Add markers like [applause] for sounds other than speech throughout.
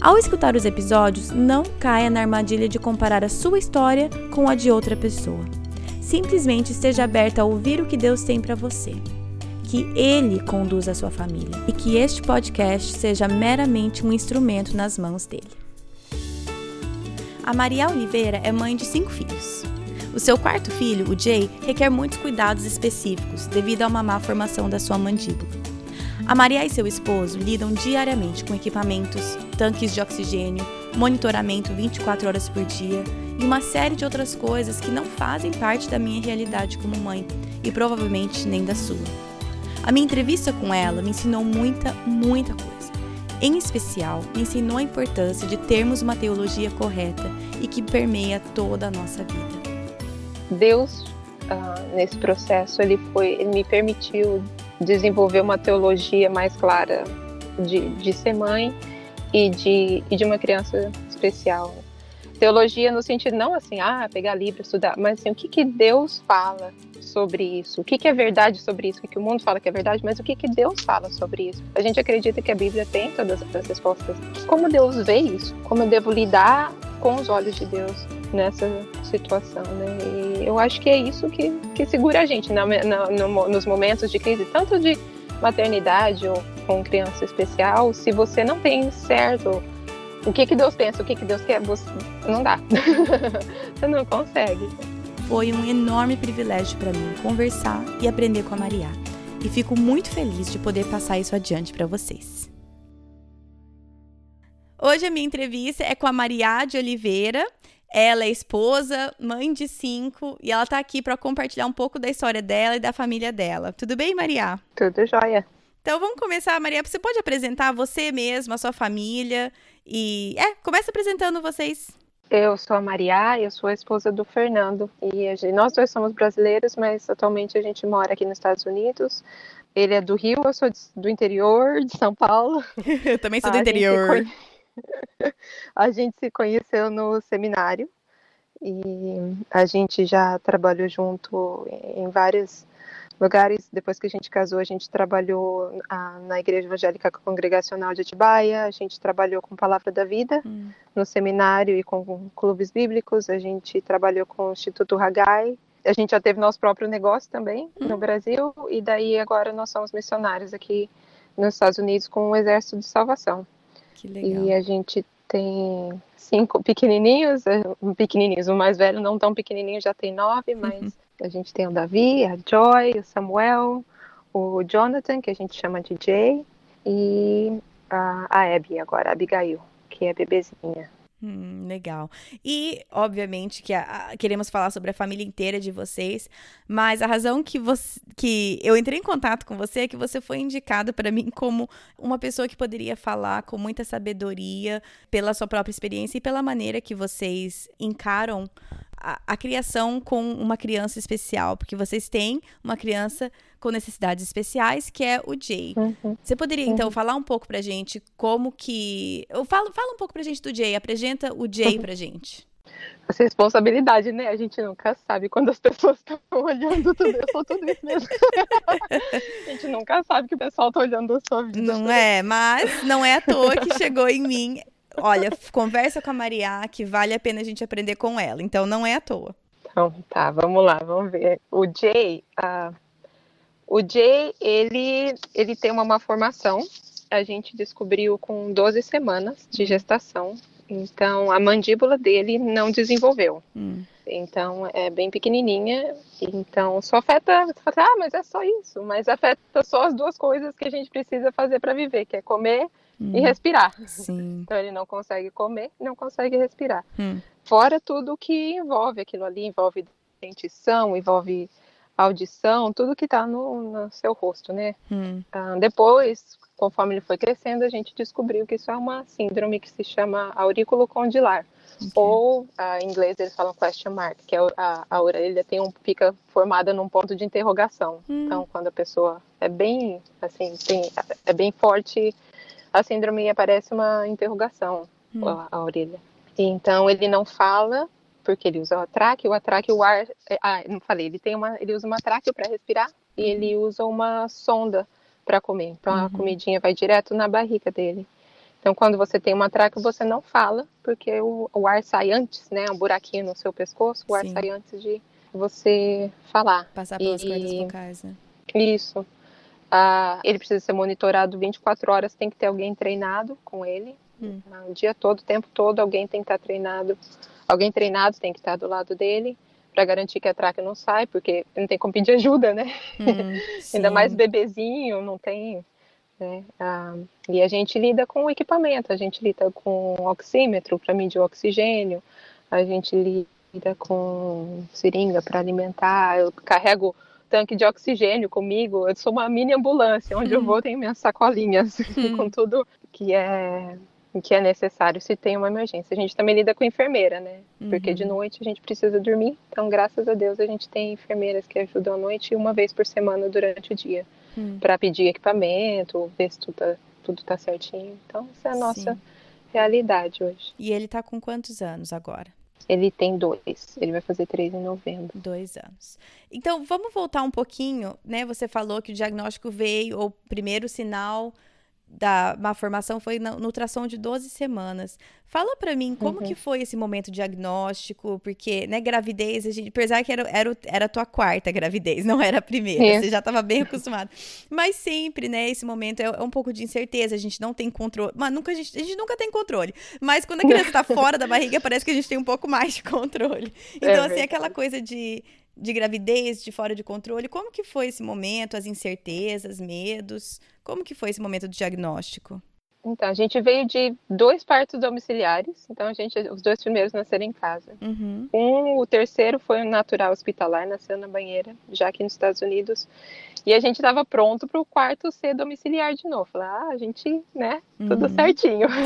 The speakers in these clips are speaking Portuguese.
Ao escutar os episódios, não caia na armadilha de comparar a sua história com a de outra pessoa. Simplesmente esteja aberta a ouvir o que Deus tem para você. Que Ele conduza a sua família e que este podcast seja meramente um instrumento nas mãos dele. A Maria Oliveira é mãe de cinco filhos. O seu quarto filho, o Jay, requer muitos cuidados específicos devido a uma má formação da sua mandíbula. A Maria e seu esposo lidam diariamente com equipamentos, tanques de oxigênio, monitoramento 24 horas por dia e uma série de outras coisas que não fazem parte da minha realidade como mãe e provavelmente nem da sua. A minha entrevista com ela me ensinou muita, muita coisa. Em especial, me ensinou a importância de termos uma teologia correta e que permeia toda a nossa vida. Deus, uh, nesse processo, ele foi, ele me permitiu desenvolver uma teologia mais clara de, de ser mãe e de, e de uma criança especial. Teologia no sentido não assim, ah, pegar livro, estudar, mas assim, o que, que Deus fala sobre isso? O que, que é verdade sobre isso? O que, que o mundo fala que é verdade, mas o que, que Deus fala sobre isso? A gente acredita que a Bíblia tem todas as respostas. Como Deus vê isso? Como eu devo lidar com os olhos de Deus nessa situação, né? E eu acho que é isso que, que segura a gente na, na, no, nos momentos de crise, tanto de maternidade ou com criança especial, se você não tem certo o que que Deus pensa, o que que Deus quer, você não dá. [laughs] você não consegue. Foi um enorme privilégio para mim conversar e aprender com a Maria. E fico muito feliz de poder passar isso adiante para vocês. Hoje a minha entrevista é com a Maria de Oliveira. Ela é esposa, mãe de cinco, e ela está aqui para compartilhar um pouco da história dela e da família dela. Tudo bem, Maria? Tudo jóia. Então vamos começar, Maria. Você pode apresentar você mesma, a sua família e é, começa apresentando vocês. Eu sou a Maria, eu sou a esposa do Fernando e gente, nós dois somos brasileiros, mas atualmente a gente mora aqui nos Estados Unidos. Ele é do Rio, eu sou de, do interior de São Paulo. [laughs] eu também sou do a interior. Gente [laughs] a gente se conheceu no seminário e a gente já trabalhou junto em vários lugares. Depois que a gente casou, a gente trabalhou na Igreja Evangélica Congregacional de Atibaia, a gente trabalhou com Palavra da Vida hum. no seminário e com clubes bíblicos, a gente trabalhou com o Instituto Hagai. A gente já teve nosso próprio negócio também hum. no Brasil e daí agora nós somos missionários aqui nos Estados Unidos com o Exército de Salvação. Que legal. E a gente tem cinco pequenininhos, pequenininhos, o mais velho não tão pequenininho, já tem nove, [laughs] uhum. A gente tem o Davi, a Joy, o Samuel, o Jonathan, que a gente chama de Jay, e a, a Abby agora, a Abigail, que é bebezinha. Hum, legal. E, obviamente, que a, a, queremos falar sobre a família inteira de vocês, mas a razão que, você, que eu entrei em contato com você é que você foi indicada para mim como uma pessoa que poderia falar com muita sabedoria pela sua própria experiência e pela maneira que vocês encaram a, a, criação com uma criança especial, porque vocês têm uma criança com necessidades especiais, que é o Jay. Uhum. Você poderia, então, uhum. falar um pouco pra gente como que... Fala, fala um pouco pra gente do Jay, apresenta o Jay uhum. pra gente. Essa responsabilidade, né? A gente nunca sabe quando as pessoas estão olhando tudo, eu sou tudo isso mesmo. [laughs] a gente nunca sabe que o pessoal está olhando a sua vida. Não é, mas não é à toa que chegou em mim Olha, conversa com a Maria, que vale a pena a gente aprender com ela. Então não é à toa. Então, tá, vamos lá, vamos ver. O Jay, uh, o Jay, ele, ele tem uma má formação. A gente descobriu com 12 semanas de gestação. Então, a mandíbula dele não desenvolveu. Hum. Então, é bem pequenininha. Então, só afeta, ah, mas é só isso. Mas afeta só as duas coisas que a gente precisa fazer para viver, que é comer hum. e respirar. Sim. [laughs] Então ele não consegue comer, não consegue respirar. Hum. Fora tudo que envolve aquilo ali, envolve dentição, envolve audição, tudo que está no, no, seu rosto, né? Hum. Ah, depois, conforme ele foi crescendo, a gente descobriu que isso é uma síndrome que se chama aurículo condilar. Okay. Ou a, em inglês eles falam question mark, que é a, a orelha tem um, fica formada num ponto de interrogação. Hum. Então, quando a pessoa é bem, assim, tem, é bem forte a síndrome aparece uma interrogação hum. a, a, orelha. E, então ele não fala porque ele usa o atraque, o atraque, o ar, é, ah, não falei, ele tem uma, ele usa uma atraque para respirar e ele usa uma sonda para comer. Então uhum. a comidinha vai direto na barriga dele. Então, quando você tem uma traca, você não fala, porque o, o ar sai antes, né? Um buraquinho no seu pescoço, o ar Sim. sai antes de você falar. Passar pelas e, cordas vocais, né? Isso. Ah, ele precisa ser monitorado 24 horas, tem que ter alguém treinado com ele. Hum. O dia todo, o tempo todo, alguém tem que estar treinado. Alguém treinado tem que estar do lado dele para garantir que a traca não sai, porque não tem como pedir ajuda, né? Hum, [laughs] Ainda mais bebezinho, não tem né? Ah, e a gente lida com o equipamento, a gente lida com oxímetro para medir o oxigênio, a gente lida com seringa para alimentar, eu carrego tanque de oxigênio comigo, eu sou uma mini ambulância, onde eu vou tenho minhas sacolinhas [laughs] com tudo que é que é necessário se tem uma emergência. A gente também lida com enfermeira, né? Uhum. Porque de uhum. noite a gente precisa dormir. Então, graças a Deus, a gente tem enfermeiras que ajudam à noite uma vez por semana durante o dia hum. para pedir equipamento, ver se tudo tá, tudo tá certinho. Então, essa é a nossa Sim. realidade hoje. E ele tá com quantos anos agora? Ele tem dois. Ele vai fazer três em novembro. Dois anos. Então, vamos voltar um pouquinho, né? Você falou que o diagnóstico veio, o primeiro sinal da má formação foi na, no ultrassom de 12 semanas. Fala para mim como uhum. que foi esse momento diagnóstico, porque, né, gravidez, a gente, apesar que era, era, era a tua quarta gravidez, [laughs] não era a primeira, é. você já estava bem acostumado. Mas sempre, né, esse momento é, é, um pouco de incerteza, a gente não tem controle, mas nunca a gente, a gente nunca tem controle. Mas quando a criança está [laughs] fora da barriga, parece que a gente tem um pouco mais de controle. É então, é assim, aquela coisa de de gravidez, de fora de controle. Como que foi esse momento, as incertezas, medos? Como que foi esse momento do diagnóstico? Então, a gente veio de dois partos domiciliares. Então, a gente, os dois primeiros nasceram em casa. Uhum. Um, o terceiro foi um natural hospitalar, nasceu na banheira, já aqui nos Estados Unidos. E a gente estava pronto para o quarto ser domiciliar de novo. Falar, ah, a gente, né, tudo uhum. certinho. [laughs]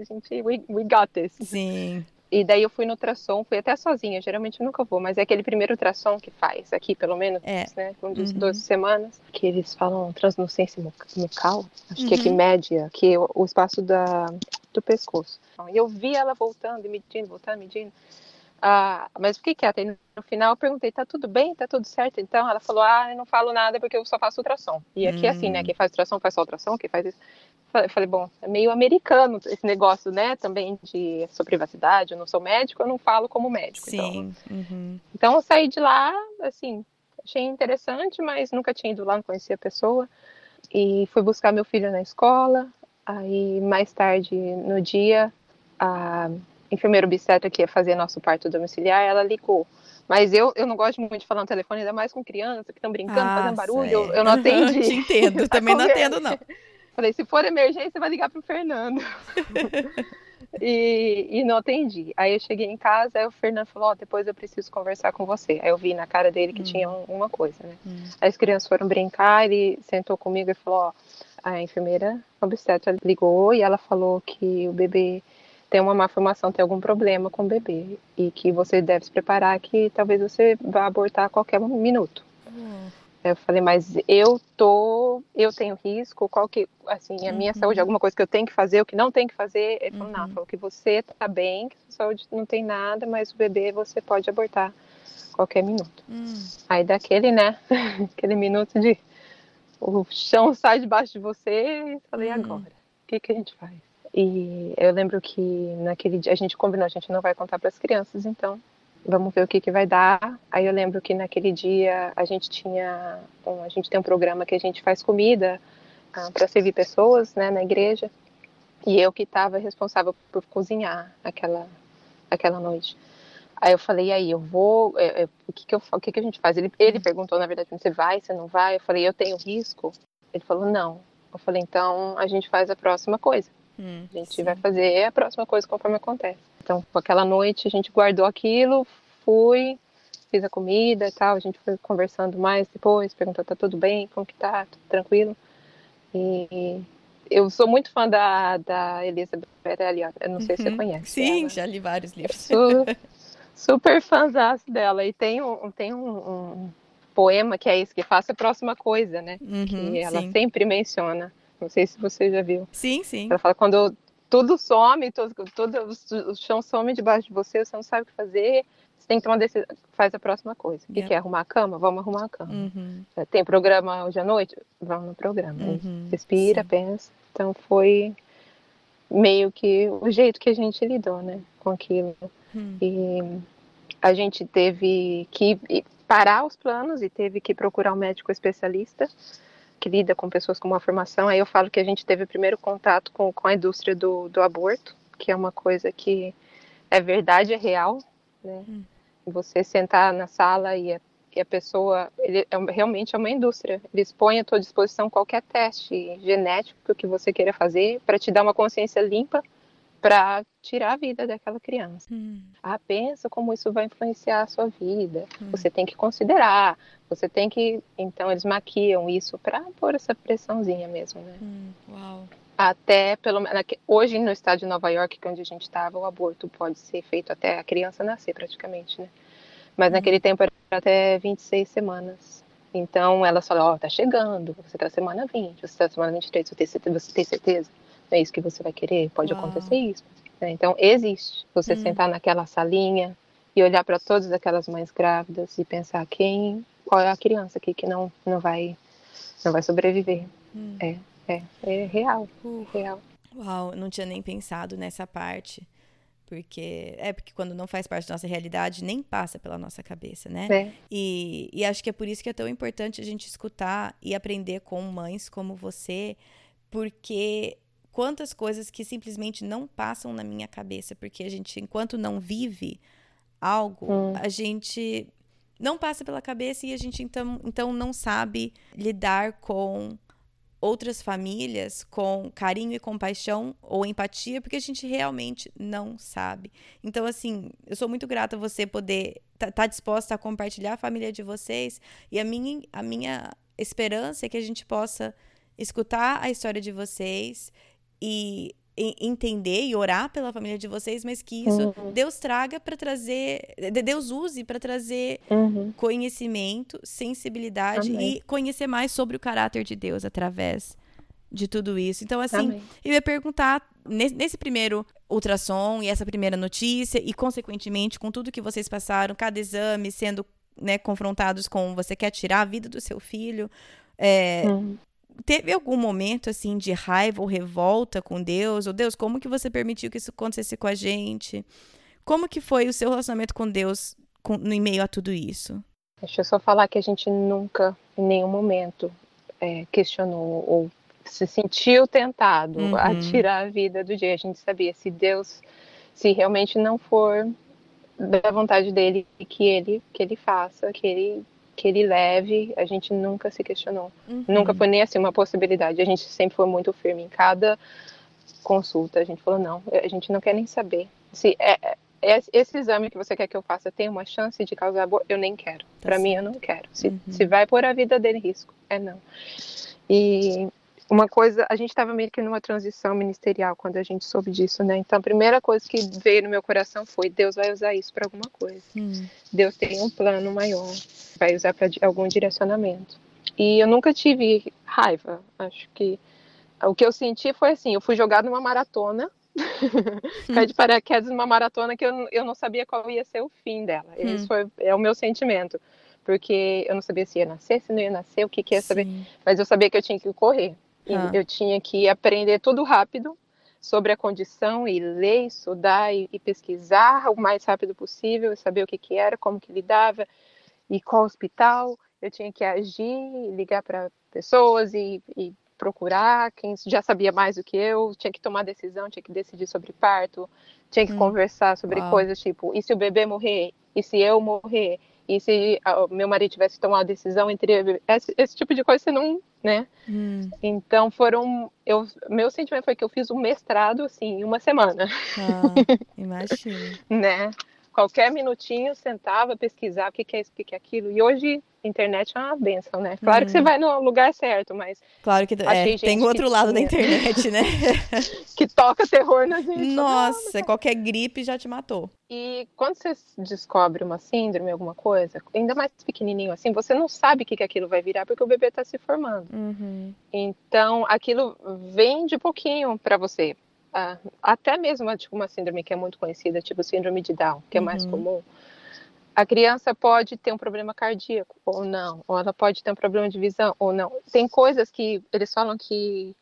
A gente, we, we got this. Sim. E daí eu fui no ultrassom, fui até sozinha, geralmente eu nunca vou, mas é aquele primeiro ultrassom que faz, aqui pelo menos, é. né, com uhum. 12 semanas, que eles falam translucência nucal, acho uhum. que é que uhum. mede aqui o, espaço da, do pescoço. E eu vi ela voltando e medindo, voltando, medindo. Ah, mas o que que é? No final eu perguntei, tá tudo bem? Tá tudo certo? Então ela falou, ah, eu não falo nada porque eu só faço ultrassom. E aqui é assim, né? Hum. Quem faz ultrassom faz só ultrassom, quem faz isso. Eu falei, bom, é meio americano esse negócio, né? Também de sua privacidade. Eu não sou médico, eu não falo como médico. Sim. Então, uhum. então eu saí de lá, assim, achei interessante, mas nunca tinha ido lá, não conhecia a pessoa. E fui buscar meu filho na escola. Aí, mais tarde no dia, a enfermeira obstetra que ia fazer nosso parto domiciliar, ela ligou. Mas eu, eu não gosto muito de falar no telefone, ainda mais com criança que estão brincando, ah, fazendo barulho. Eu, eu, não [laughs] atendi. Te entendo, [laughs] também não atendo, não. Falei, se for emergência, vai ligar pro Fernando. [laughs] e, e não atendi. Aí eu cheguei em casa, aí o Fernando falou, oh, depois eu preciso conversar com você. Aí eu vi na cara dele que hum. tinha um, uma coisa, né? Hum. Aí as crianças foram brincar, ele sentou comigo e falou, ó, a enfermeira obstetra ligou e ela falou que o bebê tem uma má formação, tem algum problema com o bebê e que você deve se preparar que talvez você vá abortar a qualquer minuto. Hum. Eu falei, mas eu tô, eu tenho risco, qual que, assim, a minha uhum. saúde, alguma coisa que eu tenho que fazer, o que não tem que fazer. Ele falou, uhum. não, falou que você tá bem, que sua saúde não tem nada, mas o bebê você pode abortar qualquer minuto. Uhum. Aí daquele, né, [laughs] aquele minuto de o chão sai debaixo de você, eu falei, hum. agora, o que que a gente faz? E eu lembro que naquele dia a gente combinou, a gente não vai contar para as crianças, então vamos ver o que, que vai dar. Aí eu lembro que naquele dia a gente tinha, a gente tem um programa que a gente faz comida ah, para servir pessoas, né, na igreja. E eu que estava responsável por cozinhar aquela aquela noite. Aí eu falei, aí, eu vou, é, é, o, que que eu, o que que a gente faz? Ele, ele perguntou, na verdade, você vai, você não vai? Eu falei, eu tenho risco? Ele falou, não. Eu falei, então a gente faz a próxima coisa. Hum, a gente sim. vai fazer a próxima coisa conforme acontece. Então, aquela noite a gente guardou aquilo, fui, fiz a comida e tal, a gente foi conversando mais depois, perguntou, tá tudo bem, como que tá, tudo tranquilo? E eu sou muito fã da, da Elizabeth Elliot. Eu não uhum. sei se você uhum. conhece. Sim, ela. já li vários livros. Sou super fãzão dela. E tem um, tem um, um, poema que é isso, que faça a próxima coisa, né? Uhum, que ela sim. sempre menciona. Não sei se você já viu. Sim, sim. Ela fala quando tudo some, todo, todo o chão some debaixo de você, você não sabe o que fazer, você tem que tomar decisão, faz a próxima coisa. O que, que é arrumar a cama? Vamos arrumar a cama. Uhum. Tem programa hoje à noite? Vamos no programa. Uhum, Respira, sim. pensa. Então foi meio que o jeito que a gente lidou, né, com aquilo. Uhum. E a gente teve que parar os planos e teve que procurar um médico especialista que lida com pessoas com uma formação, aí eu falo que a gente teve o primeiro contato com, com a indústria do, do aborto, que é uma coisa que é verdade, é real, né? Hum. Você sentar na sala e a, e a pessoa, ele é, realmente é uma indústria, eles põem à tua disposição qualquer teste genético que você queira fazer para te dar uma consciência limpa para tirar a vida daquela criança. Hum. Ah, pensa como isso vai influenciar a sua vida. Hum. Você tem que considerar, você tem que. Então, eles maquiam isso para pôr essa pressãozinha mesmo, né? Hum. Uau. Até, pelo hoje no estado de Nova York, que é onde a gente estava, o aborto pode ser feito até a criança nascer, praticamente, né? Mas hum. naquele tempo era até 26 semanas. Então, elas falam: Ó, oh, tá chegando, você tá semana 20, você tá semana 23, você tem certeza? Você tem certeza? É isso que você vai querer, pode ah. acontecer isso. Né? Então, existe você hum. sentar naquela salinha e olhar para todas aquelas mães grávidas e pensar quem, qual é a criança aqui que não, não vai não vai sobreviver. Hum. É, é, é real, uh. real. Uau, não tinha nem pensado nessa parte. Porque é porque quando não faz parte da nossa realidade, nem passa pela nossa cabeça, né? É. E, e acho que é por isso que é tão importante a gente escutar e aprender com mães como você, porque quantas coisas que simplesmente não passam na minha cabeça, porque a gente, enquanto não vive algo, hum. a gente não passa pela cabeça e a gente então, então não sabe lidar com outras famílias com carinho e compaixão ou empatia, porque a gente realmente não sabe. Então, assim, eu sou muito grata a você poder estar tá, tá disposta a compartilhar a família de vocês e a minha, a minha esperança é que a gente possa escutar a história de vocês e entender e orar pela família de vocês, mas que isso uhum. Deus traga para trazer, Deus use para trazer uhum. conhecimento, sensibilidade Amém. e conhecer mais sobre o caráter de Deus através de tudo isso. Então, assim, Amém. eu ia perguntar nesse, nesse, primeiro ultrassom e essa primeira notícia, e consequentemente com tudo que vocês passaram, cada exame sendo né, confrontados com você quer tirar a vida do seu filho. É, uhum teve algum momento assim de raiva ou revolta com Deus? Ou Deus, como que você permitiu que isso acontecesse com a gente? Como que foi o seu relacionamento com Deus com, no meio a tudo isso? Deixa eu só falar que a gente nunca, em nenhum momento, é, questionou ou se sentiu tentado uhum. a tirar a vida do dia. A gente sabia se Deus, se realmente não for da vontade dele que ele que ele faça, que ele que ele leve, a gente nunca se questionou. Uhum. Nunca foi nem assim uma possibilidade. A gente sempre foi muito firme em cada consulta. A gente falou, não, a gente não quer nem saber. Se é, é, esse exame que você quer que eu faça tem uma chance de causar aborto, eu nem quero. Tá Para mim, eu não quero. Se, uhum. se vai pôr a vida dele em risco, é não. E uma coisa, a gente estava meio que numa transição ministerial quando a gente soube disso, né? Então a primeira coisa que veio no meu coração foi: Deus vai usar isso para alguma coisa. Hum. Deus tem um plano maior, vai usar para algum direcionamento. E eu nunca tive raiva. Acho que o que eu senti foi assim: eu fui jogada numa maratona, [laughs] caí de paraquedas numa maratona que eu, eu não sabia qual ia ser o fim dela. Hum. Esse foi é o meu sentimento porque eu não sabia se ia nascer, se não ia nascer, o que, que ia saber, mas eu sabia que eu tinha que correr. Ah. Eu tinha que aprender tudo rápido sobre a condição e ler, estudar e, e pesquisar o mais rápido possível, saber o que, que era, como que lidava e qual hospital. Eu tinha que agir, ligar para pessoas e, e procurar quem já sabia mais do que eu, tinha que tomar decisão, tinha que decidir sobre parto, tinha que hum. conversar sobre Uau. coisas tipo, e se o bebê morrer? E se eu morrer? E se meu marido tivesse tomar uma decisão entre esse, esse tipo de coisa, você não, né? Hum. Então foram, eu, meu sentimento foi que eu fiz o um mestrado assim em uma semana. Ah, imagina. [laughs] né? Qualquer minutinho sentava, pesquisava o que, que é isso, o que, que é aquilo. E hoje a internet é uma benção, né? Claro uhum. que você uhum. vai no lugar certo, mas. Claro que é, tem outro lado da [laughs] internet, né? [laughs] que toca terror na gente. Nossa, qualquer gripe já te matou. E quando você descobre uma síndrome, alguma coisa, ainda mais pequenininho assim, você não sabe o que, que aquilo vai virar porque o bebê está se formando. Uhum. Então, aquilo vem de pouquinho para você. Ah, até mesmo tipo, uma síndrome que é muito conhecida, tipo síndrome de Down, que é mais uhum. comum a criança pode ter um problema cardíaco ou não, ou ela pode ter um problema de visão ou não. Tem coisas que eles falam que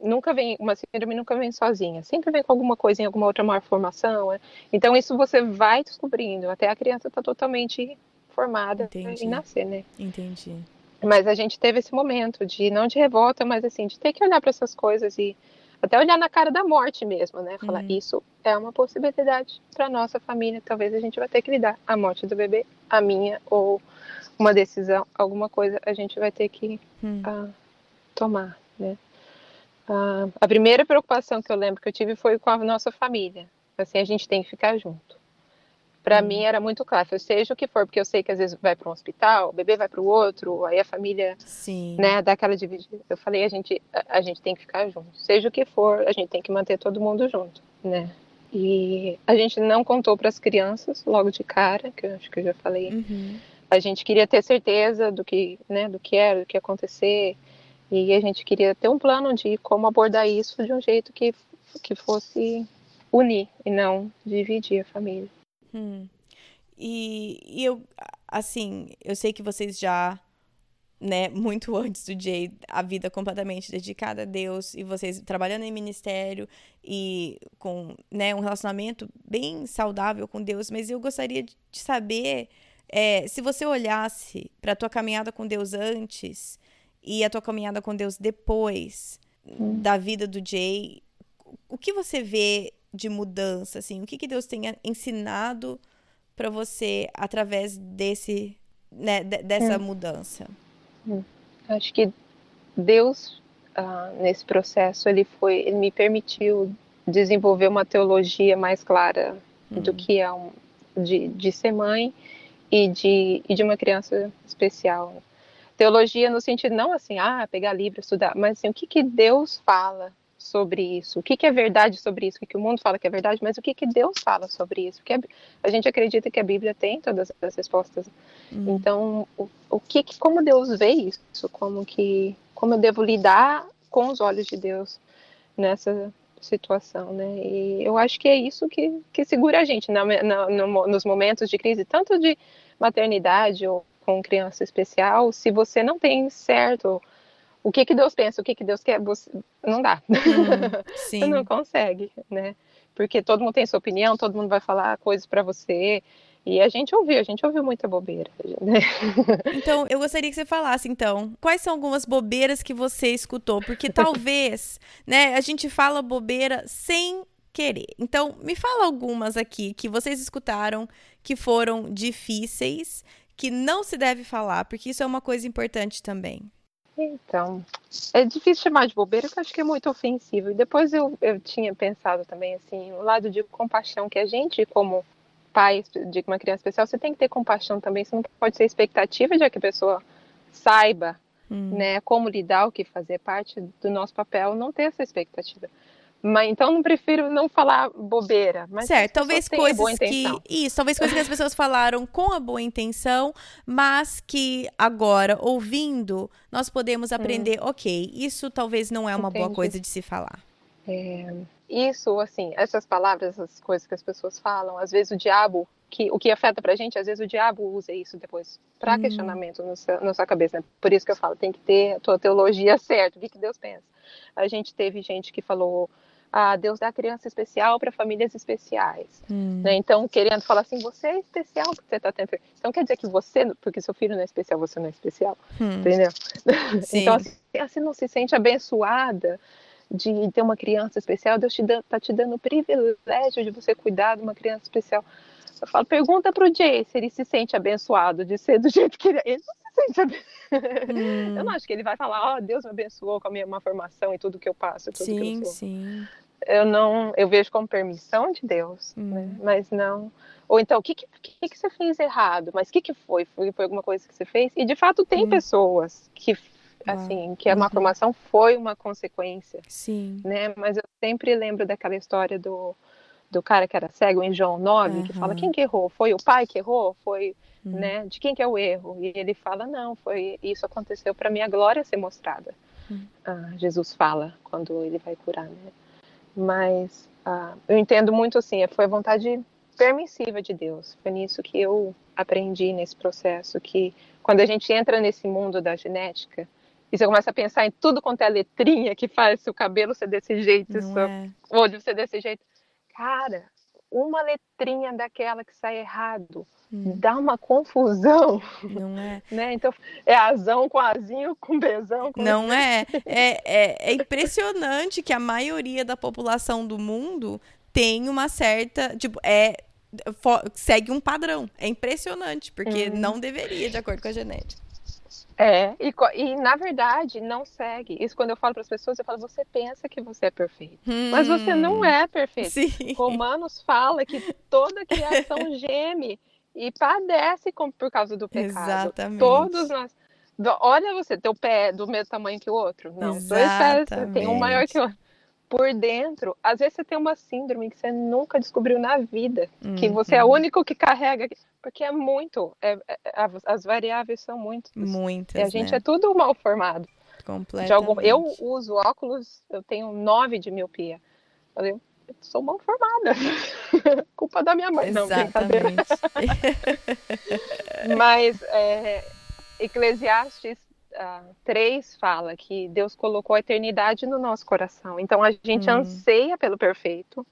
nunca vem, uma síndrome nunca vem sozinha, sempre vem com alguma coisa em alguma outra malformação. Né? Então isso você vai descobrindo até a criança estar tá totalmente formada Entendi. e nascer, né? Entendi. Mas a gente teve esse momento de não de revolta, mas assim de ter que olhar para essas coisas e até olhar na cara da morte mesmo, né? Falar, uhum. isso é uma possibilidade para nossa família. Talvez a gente vai ter que lidar. A morte do bebê, a minha, ou uma decisão, alguma coisa a gente vai ter que uhum. uh, tomar, né? Uh, a primeira preocupação que eu lembro que eu tive foi com a nossa família. Assim, a gente tem que ficar junto para mim era muito claro, seja o que for, porque eu sei que às vezes vai para um hospital, o bebê vai para o outro, aí a família, Sim. né, dá aquela dividida. Eu falei, a gente, a, a, gente tem que ficar junto, seja o que for, a gente tem que manter todo mundo junto, né? E a gente não contou para as crianças logo de cara, que eu acho que eu já falei. Uhum. A gente queria ter certeza do que, né, do que era, do que ia acontecer, e a gente queria ter um plano de como abordar isso de um jeito que que fosse unir e não dividir a família. Hum. E, e eu, assim, eu sei que vocês já, né, muito [laughs] antes do Jay, a vida completamente dedicada a Deus e vocês trabalhando em ministério e com, né, um relacionamento bem saudável com Deus, mas eu gostaria de saber é, se você olhasse para a tua caminhada com Deus antes e a tua caminhada com Deus depois hum. da vida do Jay, o que você vê de mudança, assim? O que, que Deus tenha ensinado para você através desse, né, dessa é. mudança? Hum. Acho que Deus, uh, nesse processo, ele foi, ele me permitiu desenvolver uma teologia mais clara hum. do que é um, de, de ser mãe e de, e de uma criança especial. Teologia no sentido não assim, ah, pegar livro, estudar, mas assim, o que, que Deus fala sobre isso, o que, que é verdade sobre isso, o que, que o mundo fala que é verdade, mas o que, que Deus fala sobre isso, porque a gente acredita que a Bíblia tem todas as respostas. Uhum. Então, o, o que, como Deus vê isso, como que, como eu devo lidar com os olhos de Deus nessa situação, né? E eu acho que é isso que, que segura a gente na, na, no, nos momentos de crise, tanto de maternidade ou com criança especial, se você não tem certo o que que Deus pensa, o que que Deus quer, você, não dá. Hum, [laughs] não consegue, né? Porque todo mundo tem sua opinião, todo mundo vai falar coisas para você. E a gente ouviu, a gente ouviu muita bobeira. Né? [laughs] Então, eu gostaria que você falasse, então, quais são algumas bobeiras que você escutou? Porque talvez, [laughs] né, a gente fala bobeira sem querer. Então, me fala algumas aqui que vocês escutaram que foram difíceis, que não se deve falar, porque isso é uma coisa importante também. Então, é difícil chamar de bobeira, porque eu acho que é muito ofensivo. E depois eu, eu tinha pensado também, assim, o lado de compaixão, que a gente, como pai de uma criança especial, você tem que ter compaixão também. Você não pode ser expectativa de que a pessoa saiba, hum. né, como lidar, o que fazer. Parte do nosso papel não ter essa expectativa. Mas então não prefiro não falar bobeira. Mas certo, talvez coisas que. Isso, talvez coisas que as pessoas falaram com a boa intenção, mas que agora, ouvindo, nós podemos hum. aprender, hum. ok, isso talvez não é uma Entendi. boa coisa de se falar. É, isso, assim, essas palavras, essas coisas que as pessoas falam, às vezes o diabo, que, o que afeta pra gente, às vezes o diabo usa isso depois para hum. questionamento no seu, na sua cabeça. Né? Por isso que eu falo, tem que ter a tua teologia [laughs] certa, o que, que Deus pensa. A gente teve gente que falou a Deus dá criança especial para famílias especiais. Hum. Né? Então, querendo falar assim, você é especial porque você está tendo. Então, quer dizer que você, porque seu filho não é especial, você não é especial. Hum. Entendeu? [laughs] Sim. Então, assim, você não se sente abençoada de ter uma criança especial, Deus está te dando o privilégio de você cuidar de uma criança especial. Eu falo, pergunta para o Jay se ele se sente abençoado de ser do jeito que ele é. Ele não Hum. Eu não acho que ele vai falar, ó, oh, Deus me abençoou com a minha uma formação e tudo que eu passo. Tudo sim, que eu sim. eu não, eu vejo como permissão de Deus, né? uhum. né? Mas não. Ou então, o que, que, que, que você fez errado? Mas o que, que foi? foi? Foi alguma coisa que você fez? E de fato tem uhum. pessoas que assim, que a malformação uhum. foi uma consequência. Sim. Né? Mas eu sempre lembro daquela história do, do cara que era cego em João 9, uhum. que fala quem que errou? Foi o pai que errou? Foi, uhum. né? De quem que é o erro? E ele fala não, foi isso aconteceu para minha glória ser mostrada. Uhum. Ah, Jesus fala quando ele vai curar, né? Mas ah, eu entendo muito assim, foi a vontade permissiva de Deus. Foi nisso que eu aprendi nesse processo que quando a gente entra nesse mundo da genética e você começa a pensar em tudo quanto é letrinha que faz o cabelo ser desse jeito, seu é. olho ser desse jeito, cara, uma letrinha daquela que sai errado hum. dá uma confusão. Não é? [laughs] né? Então, é azão com azinho, com bezão. Com Não [laughs] é. é. É, é impressionante que a maioria da população do mundo tem uma certa. Tipo, é. Segue um padrão. É impressionante, porque hum. não deveria, de acordo com a genética. É, e, e, na verdade não segue. Isso quando eu falo para as pessoas, eu falo, você pensa que você é perfeito, hum, mas você não hum. é perfeito. Sim. Romanos fala que toda criação [laughs] geme e padece com, por causa do pecado. Exatamente. Todos nós. Olha você, teu pé é do mesmo tamanho que o outro. Não, Exatamente. dois pés, tem um maior que o outro. Por dentro, às vezes você tem uma síndrome que você nunca descobriu na vida, hum, que você é o único que carrega porque é muito, é, é, as variáveis são muitas. Muitas. E a gente né? é tudo mal formado. Completamente. Algum, eu uso óculos, eu tenho nove de miopia. Eu sou mal formada. [laughs] Culpa da minha mãe, Exatamente. não, [laughs] Mas é, Eclesiastes uh, 3 fala que Deus colocou a eternidade no nosso coração. Então a gente hum. anseia pelo perfeito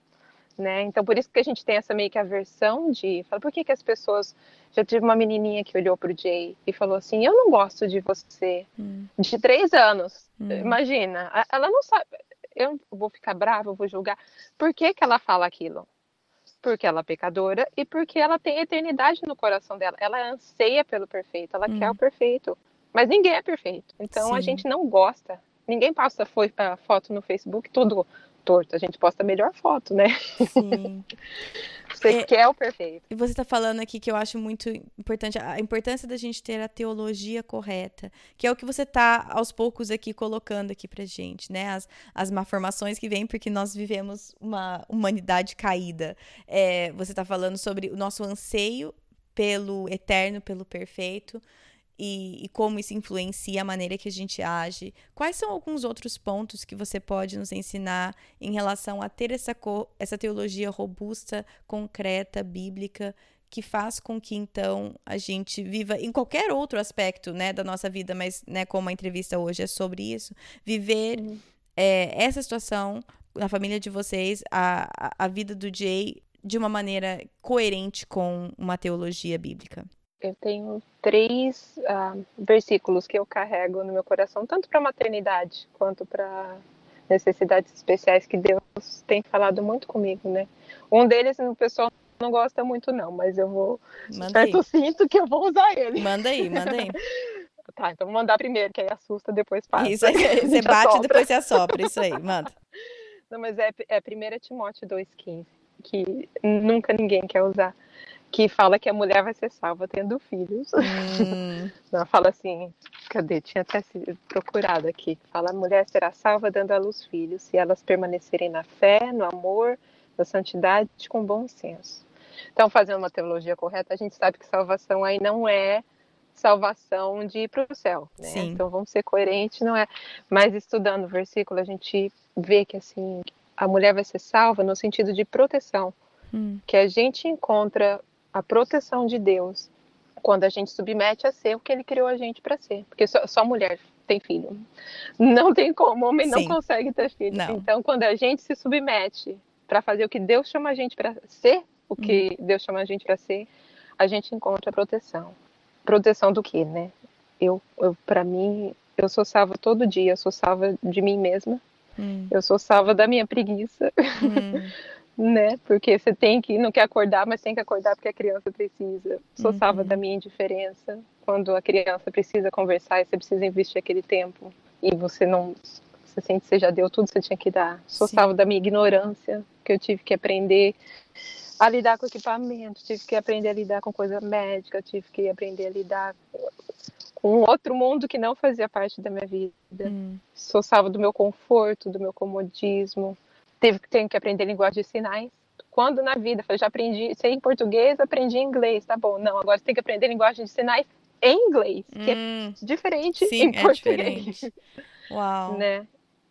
né? Então por isso que a gente tem essa meio que aversão de, fala, por que que as pessoas já tive uma menininha que olhou pro Jay e falou assim, eu não gosto de você, hum. de três anos, hum. imagina, ela não sabe, eu vou ficar brava, eu vou julgar, por que que ela fala aquilo? Porque ela é pecadora e porque ela tem eternidade no coração dela, ela anseia pelo perfeito, ela hum. quer o perfeito, mas ninguém é perfeito, então Sim. a gente não gosta, ninguém passa foto no Facebook todo torto, a gente posta a melhor foto, né? Sim. [laughs] você é, quer o perfeito. E você está falando aqui que eu acho muito importante, a importância da gente ter a teologia correta, que é o que você está aos poucos aqui colocando aqui pra gente, né? As, as malformações que vêm porque nós vivemos uma humanidade caída. É, você está falando sobre o nosso anseio pelo eterno, pelo perfeito, e, e, como isso influencia a maneira que a gente age. Quais são alguns outros pontos que você pode nos ensinar em relação a ter essa, essa teologia robusta, concreta, bíblica, que faz com que então a gente viva em qualquer outro aspecto né, da nossa vida, mas né, como a entrevista hoje é sobre isso, viver uhum. é, essa situação na família de vocês, a, a, a vida do Jay de uma maneira coerente com uma teologia bíblica eu tenho três uh, versículos que eu carrego no meu coração, tanto para maternidade quanto para necessidades especiais que Deus tem falado muito comigo, né? Um deles o pessoal não gosta muito não, mas eu vou manda eu sinto que eu vou usar ele. Manda aí, manda aí. [laughs] tá, então vou mandar primeiro, que aí assusta, depois passa. Isso aí, [laughs] você bate e depois você assopra, isso aí, manda. Não, mas é, é 1 Timóteo 2,15, que nunca ninguém quer usar que fala que a mulher vai ser salva tendo filhos. Hum. [laughs] Ela fala assim, cadê? Tinha até procurado aqui. Fala, a mulher será salva dando à luz filhos, se elas permanecerem na fé, no amor, na santidade, com bom senso. Então, fazendo uma teologia correta, a gente sabe que salvação aí não é salvação de ir para o céu, né? Então, vamos ser coerentes, não é? Mas estudando o versículo, a gente vê que, assim, a mulher vai ser salva no sentido de proteção. Hum. Que a gente encontra a proteção de Deus quando a gente submete a ser o que ele criou a gente para ser. Porque só, só, mulher tem filho. Não tem como, homem não consegue ter filho. Não. Então, quando a gente se submete para fazer o que Deus chama a gente para ser, o que hum. Deus chama a gente para ser, a gente encontra proteção. Proteção do quê, né? Eu, eu para mim, eu sou salva todo dia, eu sou salva de mim mesma. Hum. Eu sou salva da minha preguiça. Hum. [laughs] né? Porque você tem que, não quer acordar, mas tem que acordar porque a criança precisa. Sou uhum. salva da minha indiferença. Quando a criança precisa conversar e você precisa investir aquele tempo e você não você sente que você já deu tudo que você tinha que dar. Sou Sim. salvo da minha ignorância, que eu tive que aprender a lidar com equipamento, tive que aprender a lidar com coisa médica, tive que aprender a lidar com outro mundo que não fazia parte da minha vida. Hum. Sou salvo do meu conforto, do meu comodismo. Teve, tenho que aprender linguagem de sinais. Quando na vida, falei, já aprendi, sei em português, aprendi inglês, tá bom. Não, agora você tem que aprender linguagem de sinais em inglês, que é hum. é diferente Sim, em é português. Diferente. Uau. Né?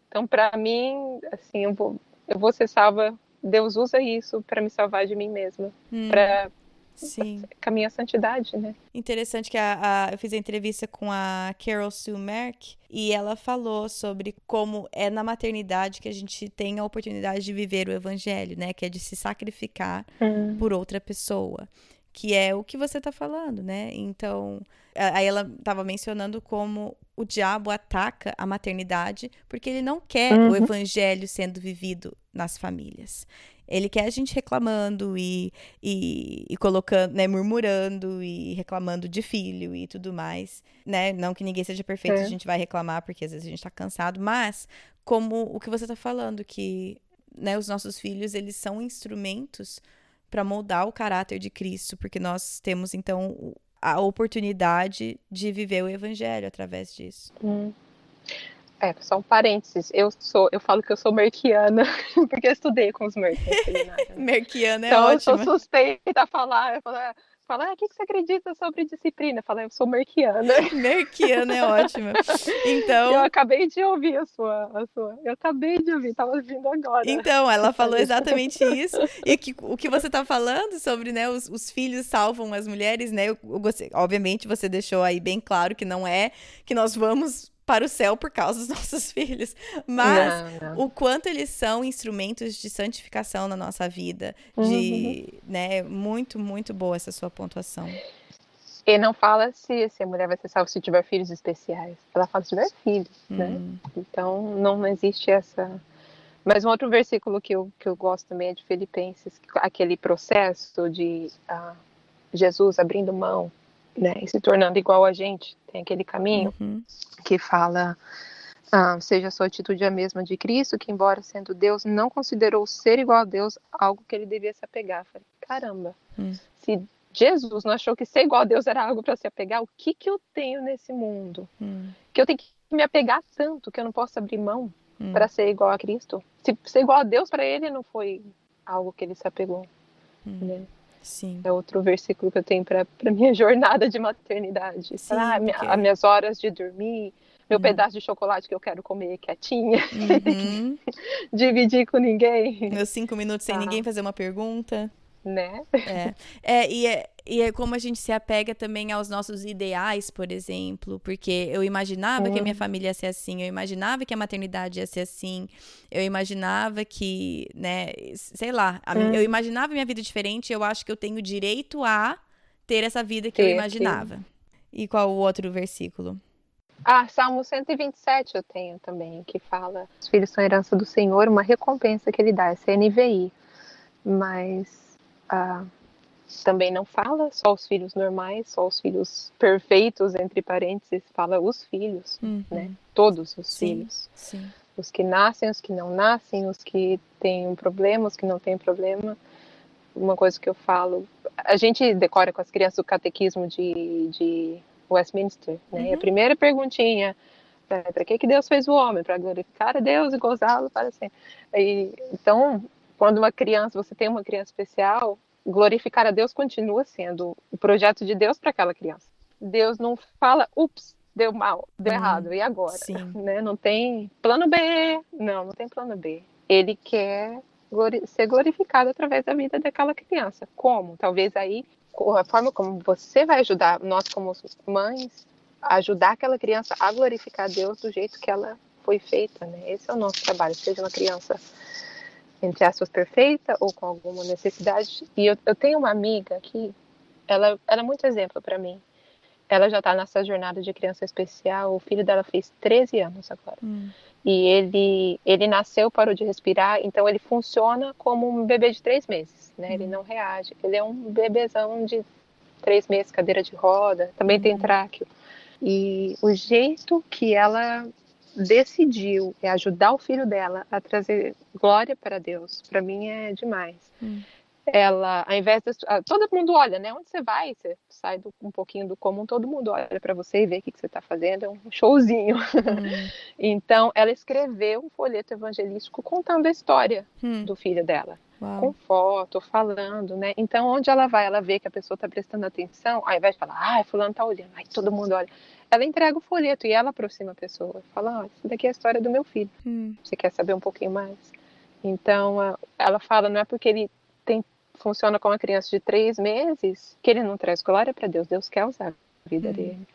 Então, para mim, assim, eu vou, eu vou ser salva. Deus usa isso para me salvar de mim mesma, hum. para Sim. [laughs] caminhar a santidade, né? Interessante que a, a, eu fiz a entrevista com a Carol Sue Merck e ela falou sobre como é na maternidade que a gente tem a oportunidade de viver o evangelho, né? Que é de se sacrificar hum. por outra pessoa que é o que você está falando, né? Então, aí ela estava mencionando como o diabo ataca a maternidade porque ele não quer uhum. o evangelho sendo vivido nas famílias. Ele quer a gente reclamando e, e, e, colocando, né, murmurando e reclamando de filho e tudo mais, né? Não que ninguém seja perfeito, é. a gente vai reclamar porque às vezes a gente tá cansado, mas como o que você tá falando, que né, os nossos filhos, eles são instrumentos para moldar o caráter de Cristo, porque nós temos então a oportunidade de viver o evangelho através disso. Hum. É, só um parênteses. Eu sou, eu falo que eu sou merquiana, [laughs] porque eu estudei com os mercs. [laughs] merquiana é então, ótimo. eu sou suspeita a falar. Eu falo, ah, fala, ah, o que você acredita sobre disciplina? Fala, eu sou merquiana. [laughs] Merquiana é ótima. Então. Eu acabei de ouvir a sua, a sua. Eu acabei de ouvir, estava ouvindo agora. Então, ela falou exatamente isso. E que, o que você está falando sobre, né, os, os, filhos salvam as mulheres, né? Eu, eu obviamente, você deixou aí bem claro que não é que nós vamos para o céu por causa dos [laughs] nossos filhos, mas não, não. o quanto eles são instrumentos de santificação na nossa vida, de, uhum. né, muito, muito boa essa sua pontuação. E não fala se, se a mulher vai ser salva se tiver filhos especiais. Ela fala se tiver filhos, né? Hum. Então não existe essa. Mas um outro versículo que eu, que eu gosto também é de Filipenses, aquele processo de uh, Jesus abrindo mão né, e se tornando igual a gente. Tem aquele caminho uhum. que fala: ah, seja a sua atitude a mesma de Cristo, que, embora sendo Deus, não considerou ser igual a Deus algo que ele devia se apegar. Falei, caramba, uhum. se Jesus não achou que ser igual a Deus era algo para se apegar, o que, que eu tenho nesse mundo? Uhum. Que eu tenho que me apegar tanto que eu não posso abrir mão para ser igual a Cristo? Se ser igual a Deus para ele não foi algo que ele se apegou. Né? Sim. É outro versículo que eu tenho para minha [laughs] jornada de maternidade. Sim, ah, porque... As minhas horas de dormir, meu uhum. pedaço de chocolate que eu quero comer quietinha, uhum. [laughs] dividir com ninguém. Meus cinco minutos sem ah. ninguém fazer uma pergunta né? É, é, e é, e é como a gente se apega também aos nossos ideais, por exemplo, porque eu imaginava que a minha família ia ser assim, eu imaginava que a maternidade ia ser assim, eu imaginava que, né, sei lá, a, eu imaginava minha vida diferente, eu acho que eu tenho direito a ter essa vida que eu imaginava. E qual o outro versículo? Ah, Salmo 127 eu tenho também, que fala: os filhos são herança do Senhor, uma recompensa que ele dá, é NVI. Mas ah, também não fala só os filhos normais, só os filhos perfeitos, entre parênteses, fala os filhos, uhum. né? Todos os sim, filhos. Sim. Os que nascem, os que não nascem, os que têm um problema, os que não têm problema. Uma coisa que eu falo, a gente decora com as crianças o catequismo de, de Westminster, né? Uhum. E a uhum. primeira perguntinha, é, para que, que Deus fez o homem? Para glorificar a Deus e gozá-lo para sempre. E, então, quando uma criança, você tem uma criança especial, glorificar a Deus continua sendo o projeto de Deus para aquela criança. Deus não fala, ups, deu mal, deu hum, errado, e agora? [laughs] Né? Não tem plano B, não, não tem plano B. Ele quer ser glorificado através da vida daquela criança. Como? Talvez aí, a forma como você vai ajudar, nós como mães, ajudar aquela criança a glorificar Deus do jeito que ela foi feita, né? Esse é o nosso trabalho, seja uma criança entre aspas, perfeita ou com alguma necessidade. E eu, eu tenho uma amiga que ela, ela é muito exemplo para mim. Ela já está nessa jornada de criança especial. O filho dela fez 13 anos agora. Hum. E ele, ele nasceu, parou de respirar, então ele funciona como um bebê de três meses, né? Hum. Ele não reage. Ele é um bebezão de três meses, cadeira de roda, também hum. tem tráqueo. E o jeito que ela decidiu ajudar o filho dela a trazer glória para Deus, para mim é demais. Hum. Ela, ao invés de. Todo mundo olha, né? Onde você vai? Você sai do, um pouquinho do comum, todo mundo olha para você e vê o que, que você está fazendo, é um showzinho. Hum. [laughs] então, ela escreveu um folheto evangelístico contando a história hum. do filho dela. Uau. com foto, falando, né? Então, onde ela vai, ela vê que a pessoa está prestando atenção, ao invés de falar, ah, fulano está olhando, aí todo mundo olha. Ela entrega o folheto e ela aproxima a pessoa. Fala, ó, isso daqui é a história do meu filho. Hum. Você quer saber um pouquinho mais? Então, ela fala, não é porque ele tem, funciona com uma criança de três meses que ele não traz glória para Deus. Deus quer usar a vida hum. dele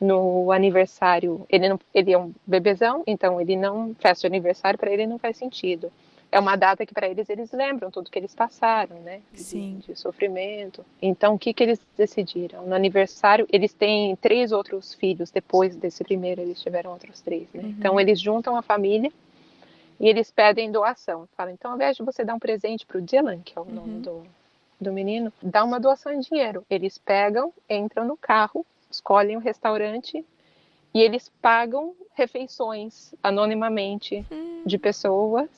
no aniversário, ele não, ele é um bebezão, então ele não festa de aniversário para ele não faz sentido é uma data que para eles eles lembram tudo que eles passaram, né? Sim. De, de, sofrimento. Então, o que que eles decidiram? No aniversário, eles têm três outros filhos. Depois desse primeiro, eles tiveram outros três, né? Uhum. Então, eles juntam a família e eles pedem doação. Falam, então, ao invés de você dar um presente para o Dylan, que é o uhum. nome do, do menino, dá uma doação em dinheiro. Eles pegam, entram no carro, escolhem o um restaurante e eles pagam refeições anonimamente hum. de pessoas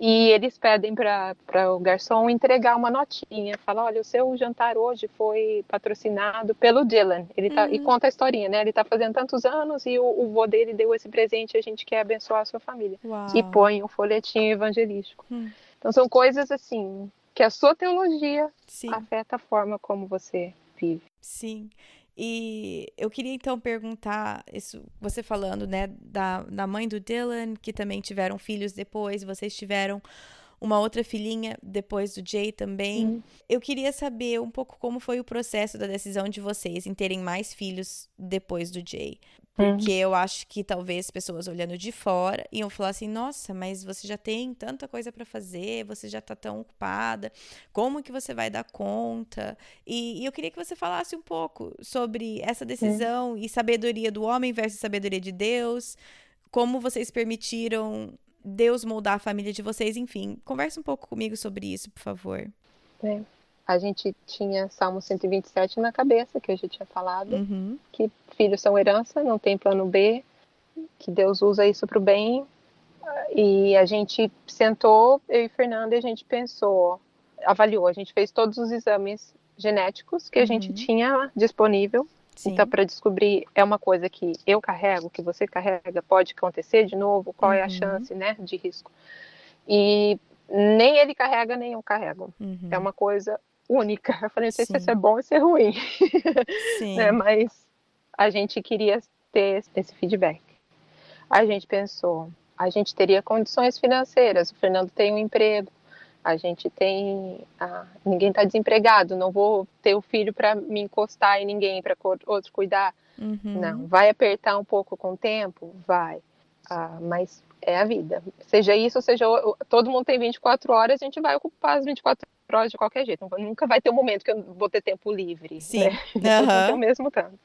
e eles pedem para o garçom entregar uma notinha. Fala, olha, o seu jantar hoje foi patrocinado pelo Dylan. Ele tá, uhum. E conta a historinha, né? Ele está fazendo tantos anos e o, o vô dele deu esse presente e a gente quer abençoar a sua família. Uau. E põe um folhetinho evangelístico. Uhum. Então são coisas assim que a sua teologia Sim. afeta a forma como você vive. Sim. E eu queria então perguntar, isso, você falando, né, da, da mãe do Dylan, que também tiveram filhos depois, vocês tiveram uma outra filhinha depois do Jay também. Uhum. Eu queria saber um pouco como foi o processo da decisão de vocês em terem mais filhos depois do Jay. Porque eu acho que talvez pessoas olhando de fora iam falar assim: nossa, mas você já tem tanta coisa para fazer, você já tá tão ocupada, como que você vai dar conta? E, e eu queria que você falasse um pouco sobre essa decisão e sabedoria do homem versus sabedoria de Deus, como vocês permitiram Deus moldar a família de vocês, enfim. Conversa um pouco comigo sobre isso, por favor. É a gente tinha Salmo 127 na cabeça, que eu já tinha falado, uhum. que filhos são herança, não tem plano B, que Deus usa isso para o bem. E a gente sentou, eu e Fernanda, e a gente pensou, avaliou, a gente fez todos os exames genéticos que a uhum. gente tinha disponível. Sim. Então, para descobrir, é uma coisa que eu carrego, que você carrega, pode acontecer de novo, qual uhum. é a uhum. chance né, de risco. E nem ele carrega, nem eu carrego. Uhum. É uma coisa única. Eu falei, não sei Sim. se isso é bom ou se é ruim. [laughs] Né? Mas a gente queria ter esse feedback. A gente pensou, a gente teria condições financeiras. O Fernando tem um emprego, a gente tem. Ah, ninguém está desempregado, não vou ter o filho para me encostar em ninguém, para outro cuidar. Uhum. Não, vai apertar um pouco com o tempo? Vai. Ah, mas é a vida. Seja isso, seja todo mundo tem 24 horas, a gente vai ocupar as 24 horas de qualquer jeito. Nunca vai ter um momento que eu vou ter tempo livre. Sim. Né? [laughs] Uhum. mesmo tanto.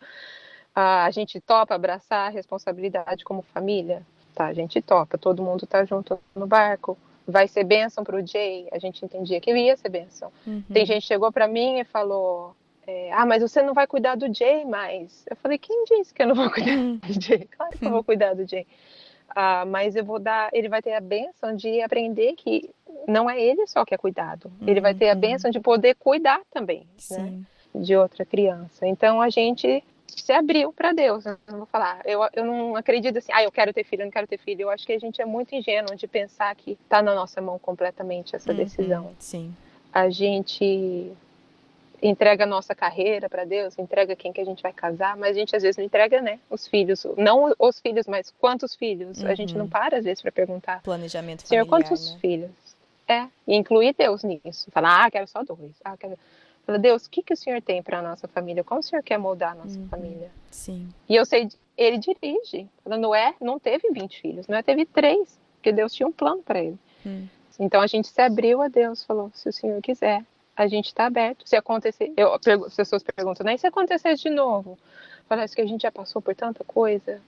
A gente topa abraçar a responsabilidade como família? Tá, a gente topa. Todo mundo tá junto no barco. Vai ser bênção para o Jay? A gente entendia que ia ser bênção. Uhum. Tem gente que chegou para mim e falou: é, ah, mas você não vai cuidar do Jay mais. Eu falei, quem disse que eu não vou cuidar uhum. do Jay? [laughs] Claro que eu vou cuidar do Jay. Ah, mas eu vou dar, ele vai ter a benção de aprender que não é ele só que é cuidado. Uhum. Ele vai ter a uhum. benção de poder cuidar também né, de outra criança. Então a gente se abriu para Deus. Eu não vou falar, eu, eu não acredito assim, ah, eu quero ter filho, eu não quero ter filho. Eu acho que a gente é muito ingênuo de pensar que está na nossa mão completamente essa uhum. decisão. Sim. A gente entrega a nossa carreira para Deus, entrega quem que a gente vai casar, mas a gente às vezes não entrega, né, os filhos, não os filhos, mas quantos filhos? Uhum. A gente não uhum. para às vezes para perguntar. Planejamento Senhor, familiar, quantos né? filhos? É, e incluir Deus nisso. Falar, ah, quero só dois. Ah, quero... Fala, Deus, o que, que o Senhor tem para a nossa família? Como o Senhor quer moldar a nossa uhum. família? Sim. E eu sei, ele dirige. Noé não teve 20 filhos, Noé teve três, porque Deus tinha um plano para ele. Hum. Então a gente se abriu a Deus, falou, se o Senhor quiser, a gente está aberto. Se acontecer, eu, as pessoas perguntam, né? E se acontecer de novo? Parece que a gente já passou por tanta coisa.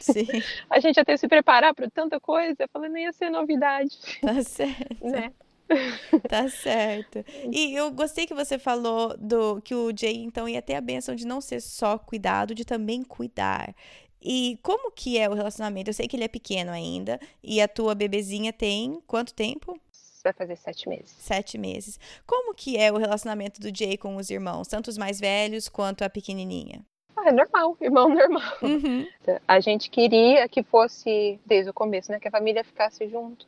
Sim. [laughs] a gente já teve que se preparar para tanta coisa. Eu falei, não ia ser novidade. Tá certo. Né? [laughs] Tá certo. E eu gostei que você falou do que o Jay então ia ter a benção de não ser só cuidado, de também cuidar. E como que é o relacionamento? Eu sei que ele é pequeno ainda. E a tua bebezinha tem quanto tempo? Vai fazer sete meses. Sete meses. Como que é o relacionamento do Jay com os irmãos? Tanto os mais velhos quanto a pequenininha? Ah, é normal, irmão normal. Uhum. A gente queria que fosse, desde o começo, né? Que a família ficasse junto.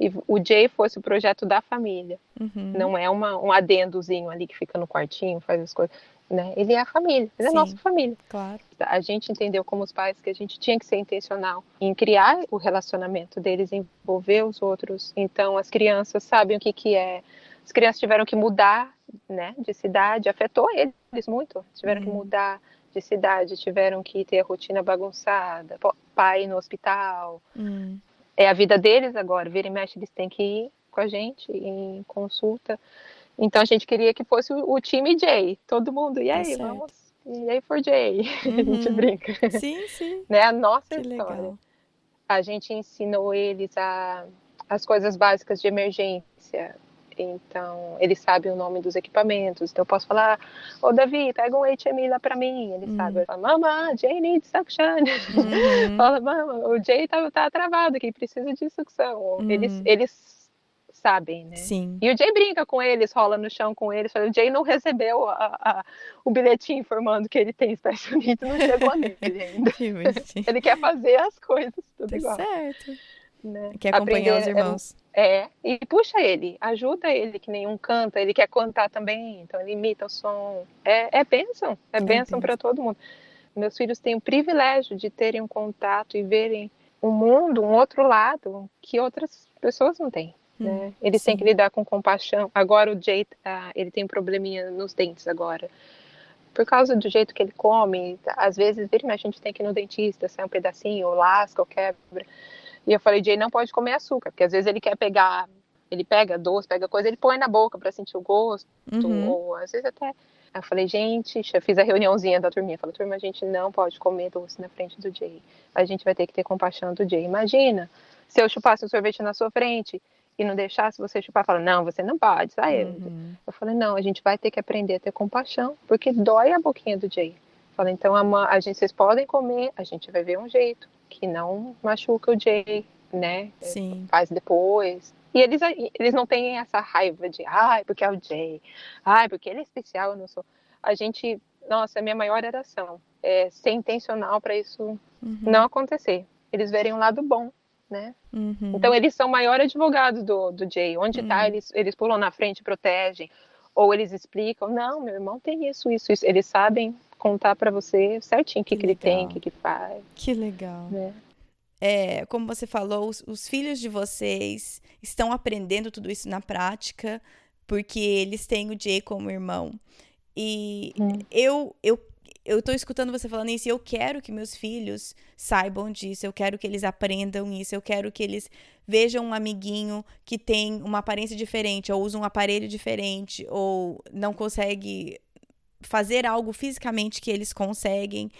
E o Jay fosse o projeto da família. Uhum. Não é uma, um adendozinho ali que fica no quartinho, faz as coisas né? Ele é a família, ele Sim, é a nossa família. Claro. A gente entendeu como os pais que a gente tinha que ser intencional em criar o relacionamento deles, envolver os outros. Então as crianças sabem o que que é. As crianças tiveram que mudar, né, de cidade, afetou eles muito. Tiveram uhum. que mudar de cidade, tiveram que ter a rotina bagunçada, pai no hospital. Uhum. É a vida deles agora, vira e mexe, eles têm que ir com a gente em consulta. Então a gente queria que fosse o, o time Jay, todo mundo. E tá aí, tá vamos. E aí for Jay, uhum. [laughs] a gente uhum. brinca. Sim, sim. [laughs] né? A nossa que história. Legal. A gente ensinou eles a, as coisas básicas de emergência. Então, eles sabem o nome dos equipamentos. Então, eu posso falar: Ô, Davi, pega um HMI lá pra mim. Ele uhum. sabe. Ele fala: Mama, Jay needs suction. Uhum. [laughs] fala: Mama, o Jay tá, tá travado aqui, precisa de sucção. Uhum. Eles, eles sabem, né? Sim. E o Jay brinca com eles, rola no chão com eles. O Jay não recebeu a, a, o bilhetinho informando que ele tem Special Needs, não chegou [laughs] nele ainda. ele quer fazer as coisas tudo tá igual. certo. Né? Quer acompanhar Aprender, os irmãos. É, é, e puxa ele, ajuda ele, que nenhum canta, ele quer cantar também, então ele imita o som. É, é bênção, é, é bênção para todo mundo. Meus filhos têm o privilégio de terem um contato e verem um mundo, um outro lado que outras pessoas não têm. Né? Hum, Eles sim. têm que lidar com compaixão. Agora o Jay, ah, ele tem um probleminha nos dentes agora. Por causa do jeito que ele come, às vezes vira, a gente tem que ir no dentista, sai um pedacinho, ou lasca, ou quebra. E eu falei, Jay não pode comer açúcar, porque às vezes ele quer pegar, ele pega doce, pega coisa, ele põe na boca para sentir o gosto, uhum. ou às vezes até. Aí eu falei, gente, já fiz a reuniãozinha da turminha. Falei, turma, a gente não pode comer doce na frente do Jay. A gente vai ter que ter compaixão do Jay. Imagina se eu chupasse um sorvete na sua frente e não deixasse você chupar, fala, não, você não pode, sai. Uhum. Eu falei, não, a gente vai ter que aprender a ter compaixão, porque dói a boquinha do Jay. Falei, então a, a gente, vocês podem comer, a gente vai ver um jeito que não machuca o Jay, né? Sim. Faz depois. E eles, eles não têm essa raiva de, ai, porque é o Jay, ai, porque ele é especial, eu não sou. A gente, nossa, é minha maior oração é ser intencional para isso uhum. não acontecer. Eles verem um lado bom né? Uhum. Então eles são maiores advogados do, do Jay. Onde tá, uhum. tá, eles, eles pulam na frente, protegem. Ou eles explicam, não, meu irmão tem isso, isso, isso. Eles sabem contar para você certinho o que, que, que ele tem, o que, que faz. Que legal. Né? É, como você falou, os, os filhos de vocês estão aprendendo tudo isso na prática, porque eles têm o Jay como irmão. E hum. eu, eu eu tô escutando você falando isso e eu quero que meus filhos saibam disso, eu quero que eles aprendam isso, eu quero que eles vejam um amiguinho que tem uma aparência diferente, ou usa um aparelho diferente, ou não consegue fazer algo fisicamente que eles conseguem.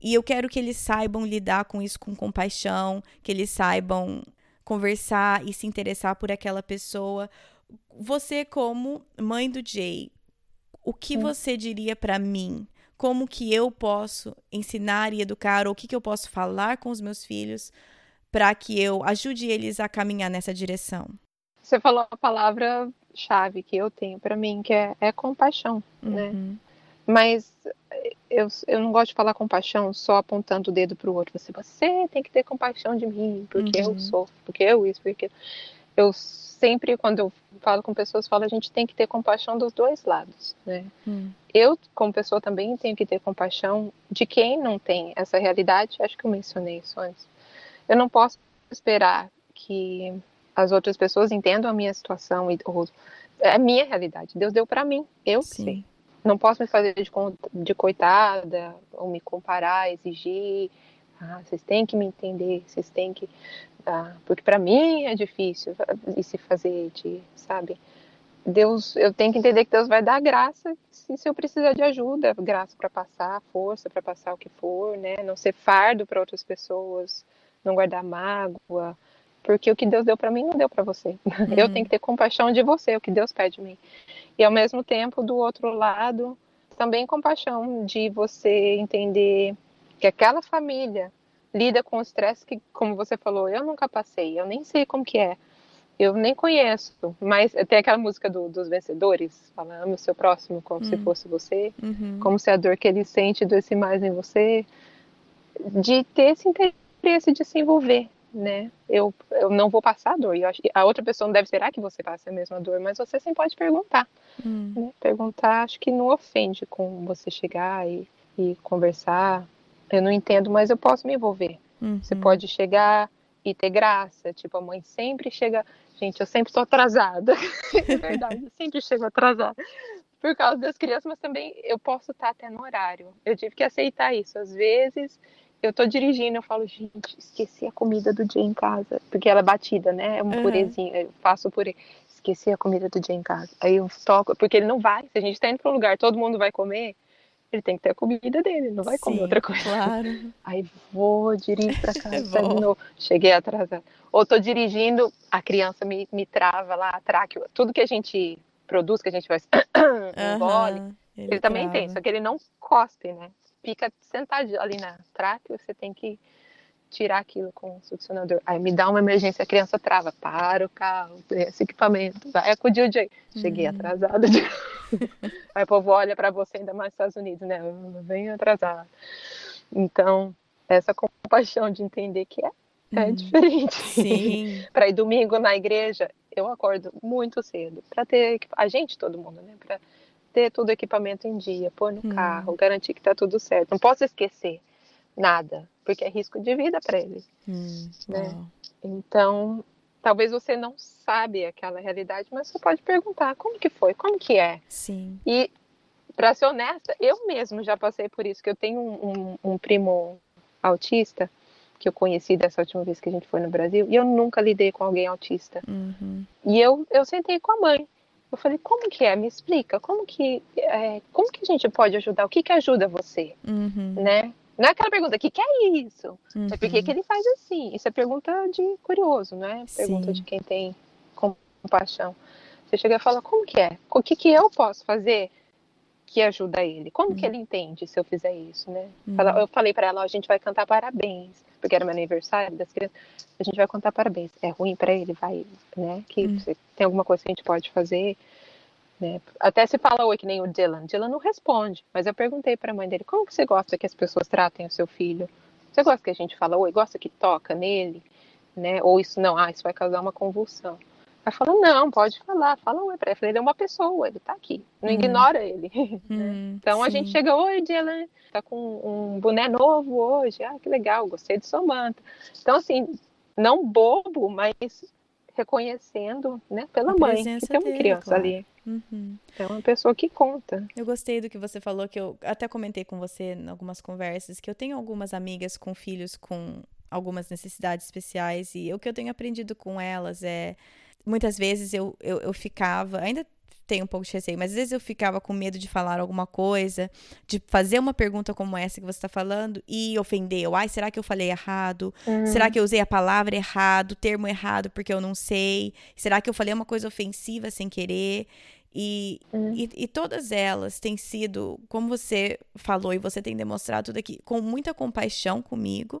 E eu quero que eles saibam lidar com isso com compaixão, que eles saibam conversar e se interessar por aquela pessoa. Você, como mãe do Jay, o que você diria para mim como que eu posso ensinar e educar, ou o que, que eu posso falar com os meus filhos para que eu ajude eles a caminhar nessa direção. Você falou a palavra chave que eu tenho para mim, que é, é compaixão, né? uhum. né? Mas eu, eu não gosto de falar compaixão só apontando o dedo para o outro. Você, você tem que ter compaixão de mim, porque uhum. eu sou, porque eu isso, porque eu sempre, quando eu falo com pessoas, falo a gente tem que ter compaixão dos dois lados, né? Hum. Eu, como pessoa, também tenho que ter compaixão de quem não tem essa realidade. Acho que eu mencionei isso antes. Eu não posso esperar que as outras pessoas entendam a minha situação e ou, é a minha realidade. Deus deu para mim, eu Sim. sei. Não posso me fazer de, de coitada ou me comparar, exigir. Ah, vocês têm que me entender, vocês têm que tá? Porque para mim é difícil e se fazer de, sabe? Deus, eu tenho que entender que Deus vai dar graça se, se eu precisar de ajuda, graça para passar, força para passar o que for, né? Não ser fardo para outras pessoas, não guardar mágoa, porque o que Deus deu para mim não deu para você. [laughs] Uhum. Eu tenho que ter compaixão de você, o que Deus pede de mim. E ao mesmo tempo, do outro lado, também compaixão de você entender que aquela família lida com o estresse que, como você falou, eu nunca passei, eu nem sei como que é. Eu nem conheço, mas tem aquela música do, dos vencedores, fala, ame o seu próximo como uhum. se fosse você, uhum. como se a dor que ele sente doesse mais em você, de ter esse interesse de se envolver, né? Eu, eu não vou passar a dor, que a outra pessoa não deve esperar que você passe a mesma dor, mas você sempre pode perguntar, uhum. né? Perguntar, acho que não ofende com você chegar e, e conversar, eu não entendo, mas eu posso me envolver. Você uhum. pode chegar e ter graça, tipo, a mãe sempre chega Gente, eu sempre estou atrasada. [laughs] é verdade, eu sempre chego atrasada. Por causa das crianças, mas também eu posso estar até no horário. Eu tive que aceitar isso. Às vezes, eu estou dirigindo, eu falo, gente, esqueci a comida do dia em casa. Porque ela é batida, né? É um uhum. purezinho, eu faço purê. Esqueci a comida do dia em casa. Aí eu toco, porque ele não vai. Se a gente está indo para um lugar, todo mundo vai comer ele tem que ter a comida dele, não vai Sim, comer outra coisa. Claro. [laughs] Aí vou, dirijo para [laughs] casa, é cheguei atrasada. Ou tô dirigindo, a criança me, me trava lá, atraque, tudo que a gente produz, que a gente vai uhum, [coughs] ele, ele também tem, só que ele não cospe, né? Fica sentado ali na tráqueo, você tem que tirar aquilo com o succionador. Aí me dá uma emergência, a criança trava, para o carro, esse equipamento, vai acudir o dia. Cheguei uhum. atrasada. Aí o povo olha para você, ainda mais nos Estados Unidos, né? Venho atrasada. Então, essa compaixão de entender que é, é uhum. diferente. Sim. [laughs] para ir domingo na igreja, eu acordo muito cedo para ter a gente todo mundo, né? Para ter todo o equipamento em dia, pôr no uhum. carro, garantir que tá tudo certo. Não posso esquecer nada, porque é risco de vida para ele. Hum, né? Então, talvez você não sabe aquela realidade, mas você pode perguntar como que foi, como que é. Sim. E para ser honesta, eu mesmo já passei por isso, que eu tenho um, um, um, primo autista que eu conheci dessa última vez que a gente foi no Brasil, e eu nunca lidei com alguém autista. Uhum. E eu, eu sentei com a mãe. Eu falei, como que é? Me explica, como que, é, como que a gente pode ajudar? O que que ajuda você? Uhum. Né? Não é aquela pergunta, o que, que é isso? Uhum. É por que, ele faz assim? Isso é pergunta de curioso, não é? Pergunta Sim. de quem tem compaixão. Você chega e fala, como que é? O que, que eu posso fazer que ajuda ele? Como uhum. que ele entende se eu fizer isso, né? Uhum. Eu falei para ela, a gente vai cantar parabéns, porque era meu aniversário das crianças. A gente vai cantar parabéns. É ruim para ele, vai, né? Que uhum. tem alguma coisa que a gente pode fazer. Né? Até se fala oi, que nem o Dylan. Dylan não responde, mas eu perguntei para a mãe dele: como que você gosta que as pessoas tratem o seu filho? Você gosta que a gente fala oi? Gosta que toca nele? Né? Ou isso não, ah, isso vai causar uma convulsão. Ela falou: não, pode falar, fala oi para ele. Ele é uma pessoa, ele tá aqui, não hum. ignora ele. [laughs] Hum, então sim. a gente chega: oi, Dylan, tá com um boné novo hoje, ah, que legal, gostei de sua manta. Então, assim, não bobo, mas reconhecendo, né, pela a mãe, que tem uma dele, criança claro. ali. Uhum. É uma pessoa que conta. Eu gostei do que você falou, que eu até comentei com você em algumas conversas, que eu tenho algumas amigas com filhos com algumas necessidades especiais, e o que eu tenho aprendido com elas é. Muitas vezes eu, eu, eu ficava, ainda tenho um pouco de receio, mas às vezes eu ficava com medo de falar alguma coisa, de fazer uma pergunta como essa que você está falando e ofender. Eu, ai, será que eu falei errado? Uhum. Será que eu usei a palavra errado, o termo errado porque eu não sei? Será que eu falei uma coisa ofensiva sem querer? E, uhum. e, e, todas elas têm sido, como você falou e você tem demonstrado tudo aqui, com muita compaixão comigo,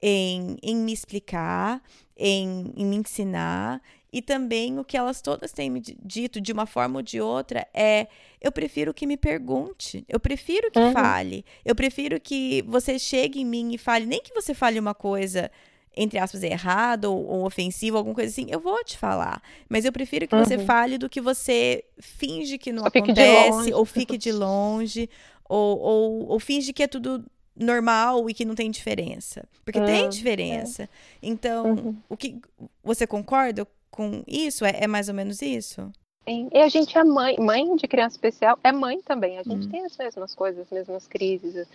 em, em me explicar, em, em me ensinar e também o que elas todas têm me dito de uma forma ou de outra é: eu prefiro que me pergunte, eu prefiro que uhum. fale, eu prefiro que você chegue em mim e fale, nem que você fale uma coisa entre aspas errada ou, ou ofensiva, alguma coisa assim, eu vou te falar, mas eu prefiro que uhum. você fale do que você finge que não Só acontece ou fique de longe ou, ou, ou finge que é tudo normal e que não tem diferença. Porque tem é. diferença. É. Então, uhum. o que você concorda com isso? É, é, mais ou menos isso? Sim. E a gente é mãe, mãe de criança especial é mãe também. A gente hum. tem as mesmas coisas, as mesmas crises.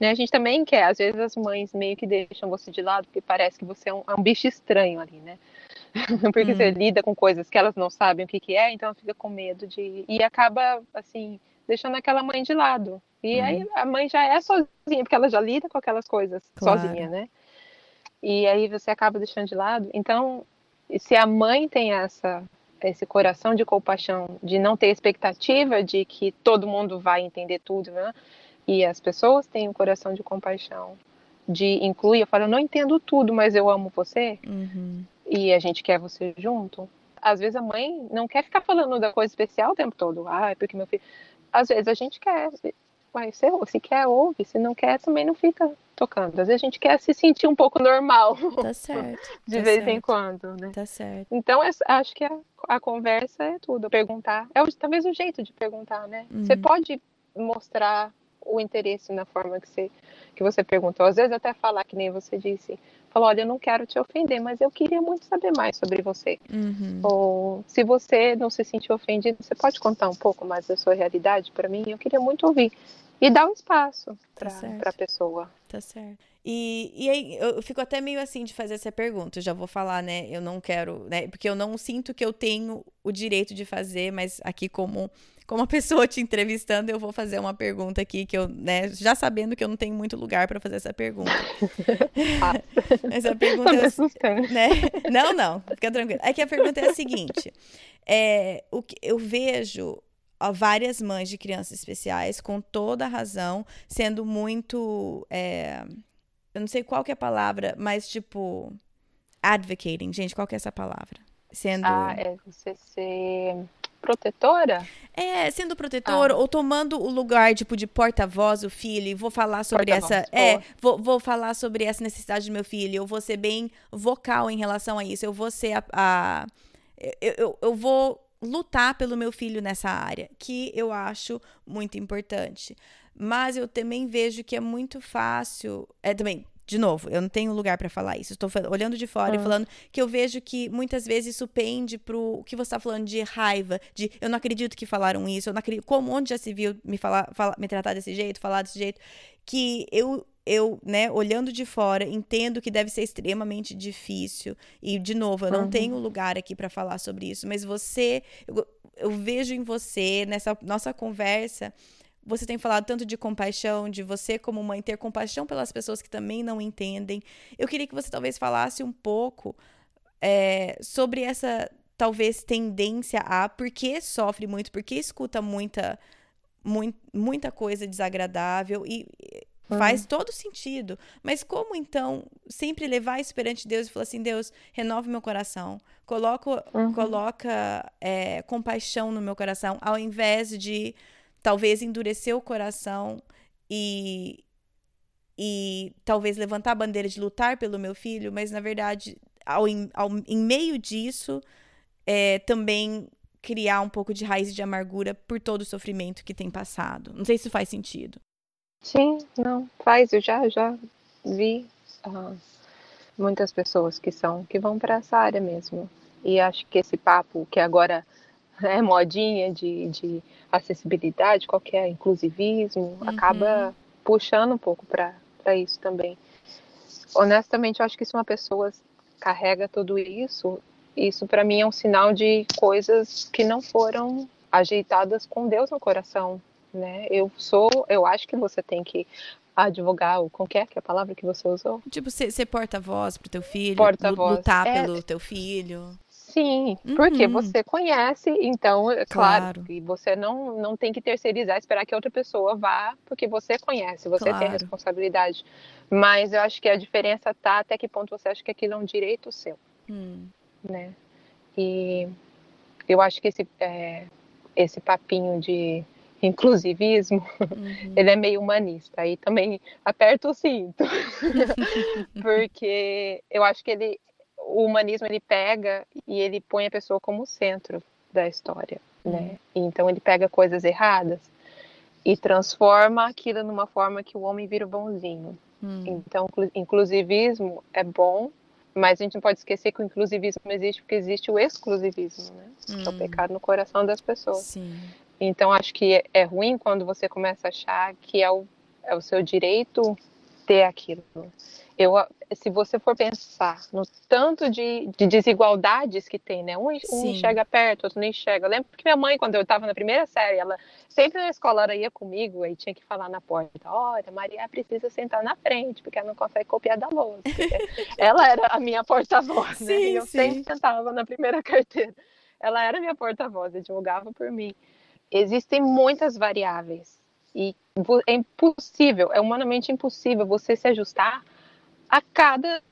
Né? A gente também quer, às vezes as mães meio que deixam você de lado porque parece que você é um, é um bicho estranho ali, né? [laughs] porque você lida com coisas que elas não sabem o que, que é, então fica com medo de. E acaba, assim, deixando aquela mãe de lado. E hum. aí a mãe já é sozinha, porque ela já lida com aquelas coisas claro. sozinha, né? E aí você acaba deixando de lado. Então, se a mãe tem essa esse coração de compaixão, de não ter expectativa de que todo mundo vai entender tudo, né? E as pessoas têm um coração de compaixão, de incluir, eu falo, eu não entendo tudo, mas eu amo você Uhum. e a gente quer você junto. Às vezes a mãe não quer ficar falando da coisa especial o tempo todo. Ah, é porque meu filho. Às vezes a gente quer. Ué, se, se quer, ouve. Se não quer, também não fica tocando. Às vezes a gente quer se sentir um pouco normal Tá [laughs] certo. de tá vez em certo, quando, né? Tá certo. Então, é- acho que a, a conversa é tudo. Perguntar. É talvez o jeito de perguntar, né? Você Uhum. pode mostrar o interesse na forma que você, que você perguntou. Às vezes até falar, que nem você disse. Falou, olha, eu não quero te ofender, mas eu queria muito saber mais sobre você. Uhum. Ou se você não se sentiu ofendido, você pode contar um pouco mais da sua realidade para mim? Eu queria muito ouvir. E dar um espaço Tá para certo. a pessoa. Tá certo. E, e aí, eu eu fico até meio assim de fazer essa pergunta. Eu já vou falar, né? Eu não quero, né? Porque eu não sinto que eu tenho o direito de fazer, mas aqui, como, como a [laughs] pessoa te entrevistando, eu vou fazer uma pergunta aqui que eu, né? Já sabendo que eu não tenho muito lugar para fazer essa pergunta. [laughs] [laughs] Mas a pergunta é, assustando. né? Não, não, fica tranquilo. É que a pergunta é a seguinte: é, o que eu vejo várias mães de crianças especiais, com toda a razão, sendo muito. é, eu não sei qual que é a palavra, mas tipo. Advocating, gente, qual que é essa palavra? Sendo. Ah, é você ser protetora? É, sendo protetor ou tomando o lugar, tipo, de porta-voz do filho, e vou falar sobre essa. É, vou, vou falar sobre essa necessidade do meu filho, eu vou ser bem vocal em relação a isso, eu vou ser a. a- eu, eu, eu vou lutar pelo meu filho nessa área, que eu acho muito importante. Mas eu também vejo que é muito fácil. É também. De novo, eu não tenho lugar para falar isso. Estou olhando de fora e Hum. falando que eu vejo que muitas vezes isso pende pro o que você está falando de raiva, de eu não acredito que falaram isso, eu não acredito. Como onde já se viu me falar, fala- me tratar desse jeito, falar desse jeito, que eu eu, né, olhando de fora, entendo que deve ser extremamente difícil. E de novo, eu não Uhum. tenho lugar aqui para falar sobre isso, mas você eu, eu vejo em você nessa nossa conversa você tem falado tanto de compaixão, de você como mãe ter compaixão pelas pessoas que também não entendem. Eu queria que você talvez falasse um pouco é, sobre essa talvez tendência a por que sofre muito, por que escuta muita mui- muita coisa desagradável e e faz todo sentido. Mas como então sempre levar isso perante Deus e falar assim, Deus, renova meu coração, coloca, Uhum. coloca é, compaixão no meu coração, ao invés de talvez endurecer o coração e e talvez levantar a bandeira de lutar pelo meu filho, mas na verdade, ao, em- ao- em meio disso, é, também criar um pouco de raiz de amargura por todo o sofrimento que tem passado. Não sei se faz sentido. Sim, não, faz. Eu já, já vi ah, muitas pessoas que são, que vão para essa área mesmo. E acho que esse papo que agora é modinha de, de acessibilidade, qualquer inclusivismo, acaba puxando um pouco para isso também. Honestamente, eu acho que se uma pessoa carrega tudo isso, isso para mim é um sinal de coisas que não foram ajeitadas com Deus no coração, né? Eu sou, eu acho que você tem que advogar, o como que é que é a palavra que você usou? Tipo, ser, ser porta-voz pro teu filho, Porta-voz. lu- lutar É. pelo teu filho. Sim, porque Uhum. você conhece, então, é claro, que você não, não tem que terceirizar, esperar que outra pessoa vá, porque você conhece, você tem a Claro. responsabilidade. Mas eu acho que a diferença tá até que ponto você acha que aquilo é um direito seu. Hum, né? E eu acho que esse, é, esse papinho de inclusivismo, uhum. [laughs] ele é meio humanista. Aí também aperta o cinto, [laughs] [laughs] porque eu acho que ele, o humanismo ele pega e ele põe a pessoa como centro da história, né? Então ele pega coisas erradas e transforma aquilo numa forma que o homem vira o bonzinho. Hum, Então, inclu- inclusivismo é bom, mas a gente não pode esquecer que o inclusivismo existe porque existe o exclusivismo, né? Que é o hum, pecado no coração das pessoas. Sim. Então, acho que é- é ruim quando você começa a achar que é o, é o seu direito ter aquilo. Eu, se você for pensar no tanto de, de desigualdades que tem, né? Um, um enxerga perto, outro não enxerga. Eu lembro que minha mãe, quando eu estava na primeira série, ela sempre na escola ela ia comigo e tinha que falar na porta: olha, Maria precisa sentar na frente, porque ela não consegue copiar da lousa. [laughs] Ela era a minha porta-voz, né? E eu sim. sempre sentava na primeira [laughs] carteira. Ela era minha porta-voz, advogava por mim. Existem muitas variáveis e é impossível, é humanamente impossível você se ajustar a cada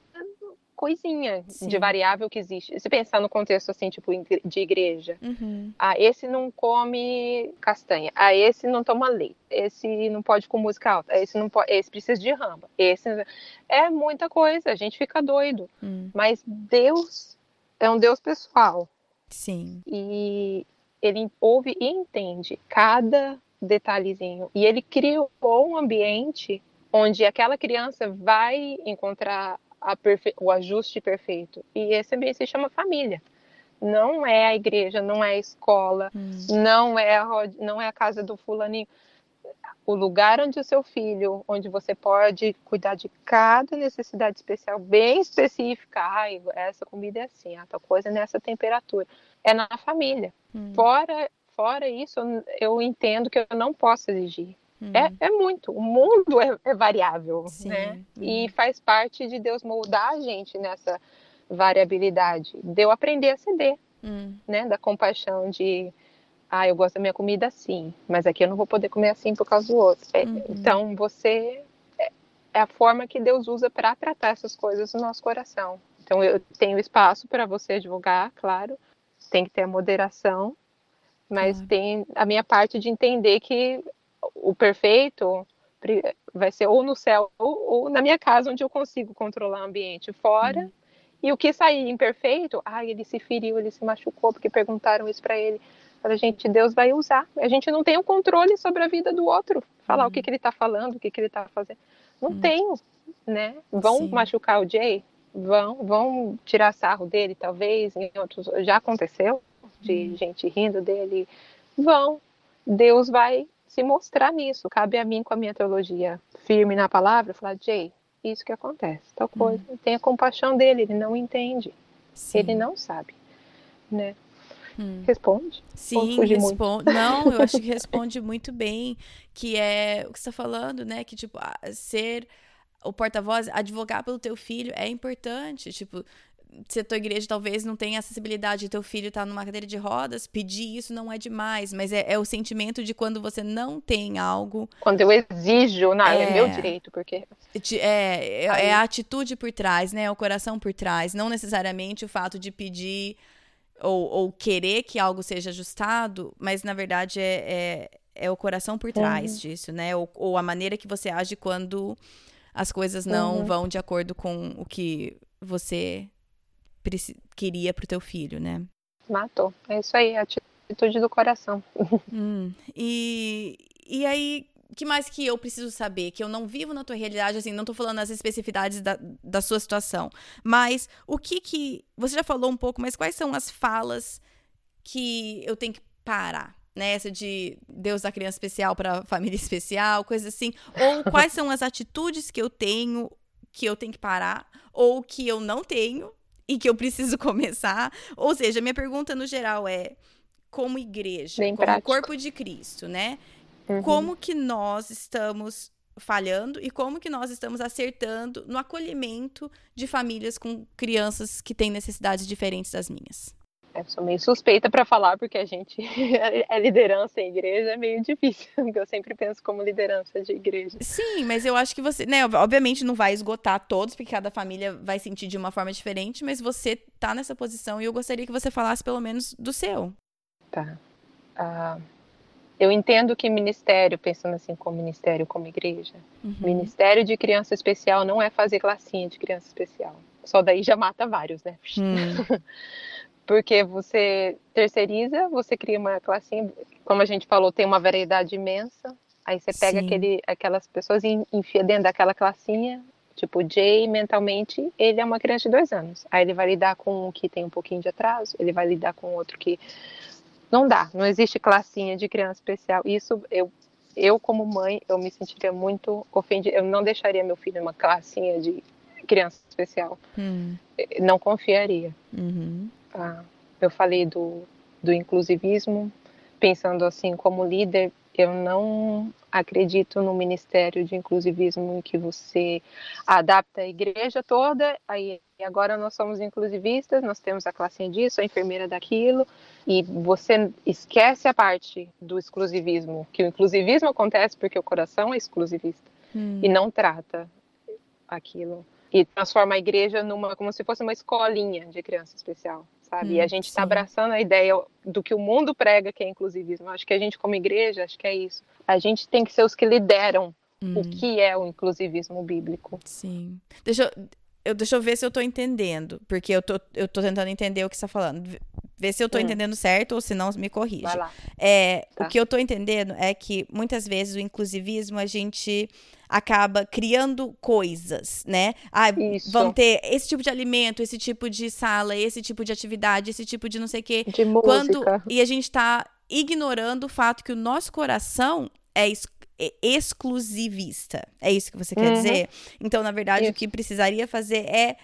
coisinha Sim. de variável que existe. Se pensar no contexto assim, tipo, de igreja. Uhum. Ah, esse não come castanha. Ah, esse não toma leite. Esse não pode com música alta. Esse não pode, esse precisa de ramba. Esse é muita coisa, a gente fica doido. Uhum. Mas Deus é um Deus pessoal. Sim. E ele ouve e entende cada detalhezinho. E ele criou um ambiente onde aquela criança vai encontrar o ajuste perfeito. E esse ambiente se chama família. Não é a igreja, não é a escola, hum. não é a não é a casa do fulaninho. O lugar onde o seu filho, onde você pode cuidar de cada necessidade especial, bem específica. Ai, essa comida é assim, a tal coisa é nessa temperatura. É na família. Hum. Fora, fora isso, eu entendo que eu não posso exigir. É, é muito. O mundo é, é variável, Sim. né? E faz parte de Deus moldar a gente nessa variabilidade. De eu aprender a ceder, hum. né? Da compaixão de, ah, eu gosto da minha comida assim, mas aqui eu não vou poder comer assim por causa do outro. É, uhum. Então, você é, é a forma que Deus usa para tratar essas coisas no nosso coração. Então, eu tenho espaço para você divulgar, claro. Tem que ter a moderação, mas tem a minha parte de entender que o perfeito vai ser ou no céu ou, ou, na minha casa, onde eu consigo controlar o ambiente fora. Uhum. E o que sair imperfeito, ah, ele se feriu, ele se machucou, porque perguntaram isso para ele. Para gente, Deus vai usar. A gente não tem o um controle sobre a vida do outro. Falar uhum. o que, que ele está falando, o que, que ele está fazendo. Não uhum. tenho, né? Vão Sim. machucar o Jay? Vão, vão tirar sarro dele, talvez, em outros. Já aconteceu de uhum. gente rindo dele. Vão. Deus vai se mostrar nisso. Cabe a mim, com a minha teologia firme na palavra, falar, Jay, isso que acontece, tal coisa. Hum. Tenha compaixão dele, ele não entende. Sim. Ele não sabe, né? Hum. Responde? Sim, responde. Não, eu acho que responde muito bem, que é o que você está falando, né? Que, tipo, ser o porta-voz, advogar pelo teu filho é importante. Tipo, se a tua igreja talvez não tenha acessibilidade e teu filho está numa cadeira de rodas, pedir isso não é demais, mas é, é, o sentimento de quando você não tem algo. Quando eu exijo, não, é, é meu direito, porque. É, é, é, a atitude por trás, né? É o coração por trás, não necessariamente o fato de pedir ou, ou querer que algo seja ajustado, mas na verdade é, é, é o coração por trás uhum. disso, né? Ou, ou, a maneira que você age quando as coisas não uhum. vão de acordo com o que você queria pro teu filho, né? Matou. É isso aí, a atitude do coração. [laughs] Hum, e, e aí, que mais que eu preciso saber? Que eu não vivo na tua realidade, assim, não tô falando as especificidades da, da sua situação. Mas o que que. Você já falou um pouco, mas quais são as falas que eu tenho que parar? Né, essa de Deus da criança especial para família [laughs] especial, coisa assim. Ou quais são as atitudes que eu tenho que eu tenho que parar, ou que eu não tenho e que eu preciso [laughs] começar. Ou seja, minha pergunta no geral é: como igreja, Bem como prático. corpo de Cristo, né? Uhum. Como que nós estamos falhando e como que nós estamos acertando no acolhimento de famílias com crianças que têm necessidades diferentes das minhas? Eu sou meio suspeita para falar, porque a gente [laughs] é liderança em igreja é meio difícil, [laughs] porque eu sempre penso como liderança de igreja. Sim, mas eu acho que você, né, obviamente não vai esgotar todos, porque cada família vai sentir de uma forma diferente, mas você tá nessa posição e eu gostaria que você falasse pelo menos do seu. Tá. Uh, eu entendo que ministério, pensando assim como ministério, como igreja, uhum. ministério de criança especial não é fazer classinha de criança especial. Só daí já mata vários, né? Hum. [laughs] porque você terceiriza, você cria uma classinha, como a gente falou, tem uma variedade imensa. Aí você pega aquele, aquelas pessoas e enfia dentro daquela classinha. Tipo, Jay, mentalmente, ele é uma criança de dois anos. Aí ele vai lidar com um que tem um pouquinho de atraso, ele vai lidar com outro que. Não dá, não existe classinha de criança especial. Isso, eu, eu como mãe, eu me sentiria muito ofendida. Eu não deixaria meu filho numa classinha de criança especial. Hum. Não confiaria. Uhum. Ah, eu falei do, do inclusivismo, pensando assim, como líder, eu não acredito no ministério de inclusivismo em que você adapta a igreja toda, aí agora nós somos inclusivistas, nós temos a classe disso, a enfermeira daquilo, e você esquece a parte do exclusivismo, que o inclusivismo acontece porque o coração é exclusivista hum. e não trata aquilo. e transforma a igreja numa como se fosse uma escolinha de criança especial, sabe? Hum, e a hum, gente está abraçando a ideia do que o mundo prega que é inclusivismo. Acho que a gente como igreja, acho que é isso. A gente tem que ser os que lideram hum. o que é o inclusivismo bíblico. Sim. Deixa eu, eu, deixa eu ver se eu estou entendendo, porque eu tô, eu tô tentando entender o que você está falando. Ver se eu estou hum. entendendo certo ou se não, me corrija. Vai lá. É, tá. O que eu estou entendendo é que muitas vezes o inclusivismo a gente acaba criando coisas, né? Ah, Isso. vão ter esse tipo de alimento, esse tipo de sala, esse tipo de atividade, esse tipo de não sei o quê. De música. Quando, e a gente está ignorando o fato que o nosso coração é exclusivista. É isso que você quer uhum. dizer? Então, na verdade, isso. o que precisaria fazer é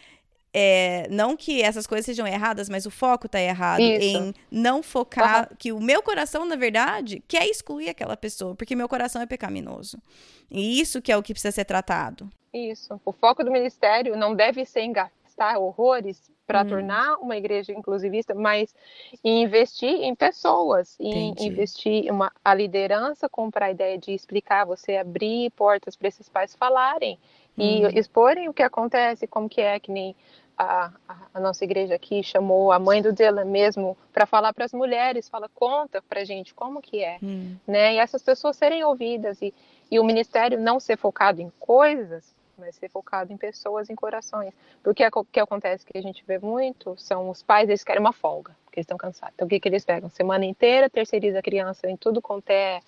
é, não que essas coisas sejam erradas, mas o foco está errado Isso. em não focar uhum. que o meu coração, na verdade, quer excluir aquela pessoa, porque meu coração é pecaminoso. E isso que é o que precisa ser tratado. Isso. O foco do ministério não deve ser em gastar horrores para hum. tornar uma igreja inclusivista, mas em investir em pessoas, em investir uma, a liderança comprar a ideia de explicar, você abrir portas para esses pais falarem e hum. exporem o que acontece, como que é, que nem a, a, nossa igreja aqui chamou a mãe do Dylan mesmo para falar para as mulheres, fala, conta para gente como que é, hum. né? E essas pessoas serem ouvidas e, e o ministério não ser focado em coisas, mas ser focado em pessoas, em corações. Porque o que acontece que a gente vê muito são os pais, eles querem uma folga, porque eles estão cansados. Então o que, que eles pegam? Semana inteira, terceiriza a criança em tudo quanto é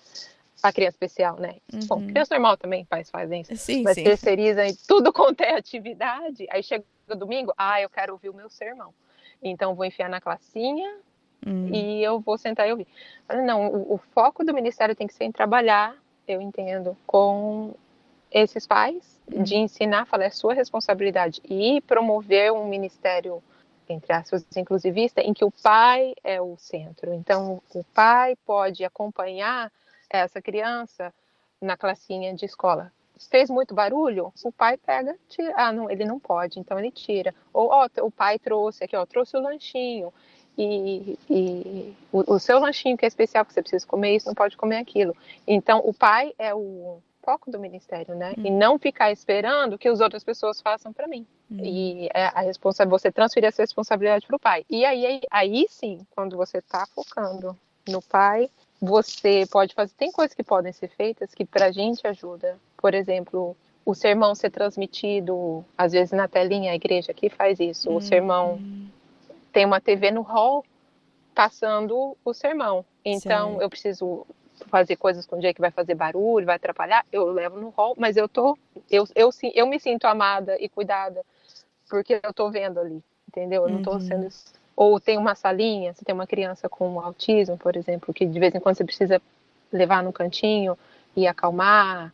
a criança especial, né? Uhum. Bom, criança normal também, pais fazem isso. Sim, mas sim. terceiriza em tudo quanto é atividade, aí chega domingo, ah, eu quero ouvir o meu sermão. Então vou enfiar na classinha hum. e eu vou sentar e ouvir. Não, o, o, foco do ministério tem que ser em trabalhar, eu entendo, com esses pais, hum. de ensinar, falar, é sua responsabilidade e promover um ministério entre aspas, inclusivista, em que o pai é o centro. Então, o pai pode acompanhar essa criança na classinha de escola fez muito barulho, o pai pega, tira. Ah, não, ele não pode, então ele tira. Ou, ó, o pai trouxe aqui, ó, trouxe o lanchinho. E, e o, o, seu lanchinho que é especial, que você precisa comer isso, não pode comer aquilo. Então, o pai é o foco do ministério, né? Hum. E não ficar esperando que as outras pessoas façam para mim. Hum. E é a responsabilidade, você transferir essa responsabilidade para o pai. E aí, aí, aí sim, quando você está focando no pai, você pode fazer. Tem coisas que podem ser feitas que para a gente ajuda. Por exemplo, o sermão ser transmitido, às vezes na telinha, a igreja aqui faz isso. O sermão uhum. tem uma TV no hall passando o sermão. Então, eu preciso fazer coisas com o dia que vai fazer barulho, vai atrapalhar, eu levo no hall, mas eu tô eu, eu, eu me sinto amada e cuidada porque eu tô vendo ali, entendeu? Eu não tô uhum. sendo ou tem uma salinha, se tem uma criança com autismo, por exemplo, que de vez em quando você precisa levar no cantinho e acalmar.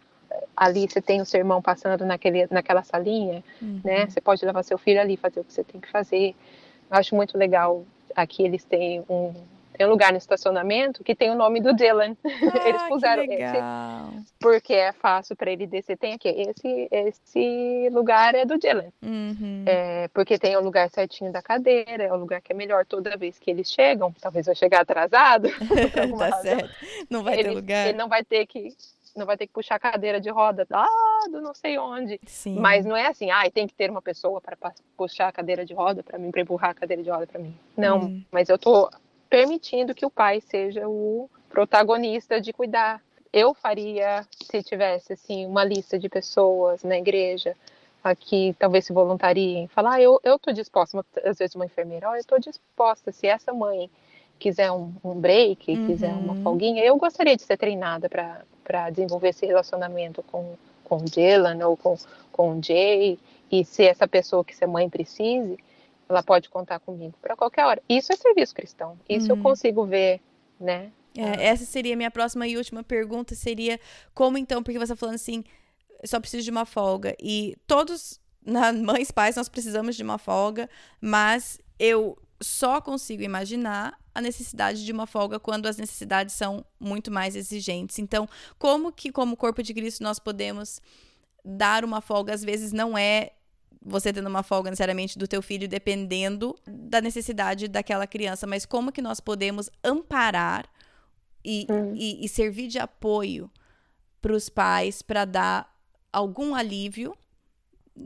Ali você tem o sermão passando naquele, naquela salinha, uhum. né? Você pode levar seu filho ali fazer o que você tem que fazer. Eu acho muito legal. Aqui eles têm um tem um lugar no estacionamento que tem o nome do Dylan. [laughs] Ah, Eles puseram esse porque é fácil para ele descer. Tem aqui, esse, esse lugar é do Dylan. Uhum. É, porque tem o lugar certinho da cadeira, é o lugar que é melhor toda vez que eles chegam. Talvez vai chegar atrasado. [laughs] [laughs] tá razão. certo. Não vai ele, ter lugar. Ele não vai ter que não vai ter que puxar a cadeira de roda lá do não sei onde. Sim. Mas não é assim, ah, tem que ter uma pessoa para puxar a cadeira de roda para mim, para empurrar a cadeira de roda para mim. Não, uhum. mas eu tô permitindo que o pai seja o protagonista de cuidar. Eu faria se tivesse assim uma lista de pessoas na igreja que talvez se voluntariem, falar, ah, eu eu tô disposta, às vezes uma enfermeira, oh, eu estou disposta se essa mãe quiser um, um break, uhum. quiser uma folguinha, eu gostaria de ser treinada para desenvolver esse relacionamento com com Dylan ou com com Jay e ser essa pessoa que essa mãe precise, ela pode contar comigo para qualquer hora. Isso é serviço cristão. Isso uhum. eu consigo ver, né? É, essa seria a minha próxima e última pergunta, seria como então, porque você está falando assim, só preciso de uma folga. E todos, na, [laughs] mães, pais, nós precisamos de uma folga, mas eu só consigo imaginar a necessidade de uma folga quando as necessidades são muito mais exigentes. Então, como que, como corpo de Cristo, nós podemos dar uma folga? Às vezes não é você tendo uma folga necessariamente do teu filho dependendo da necessidade daquela criança, mas como que nós podemos amparar e, hum. e, e servir de apoio para os pais para dar algum alívio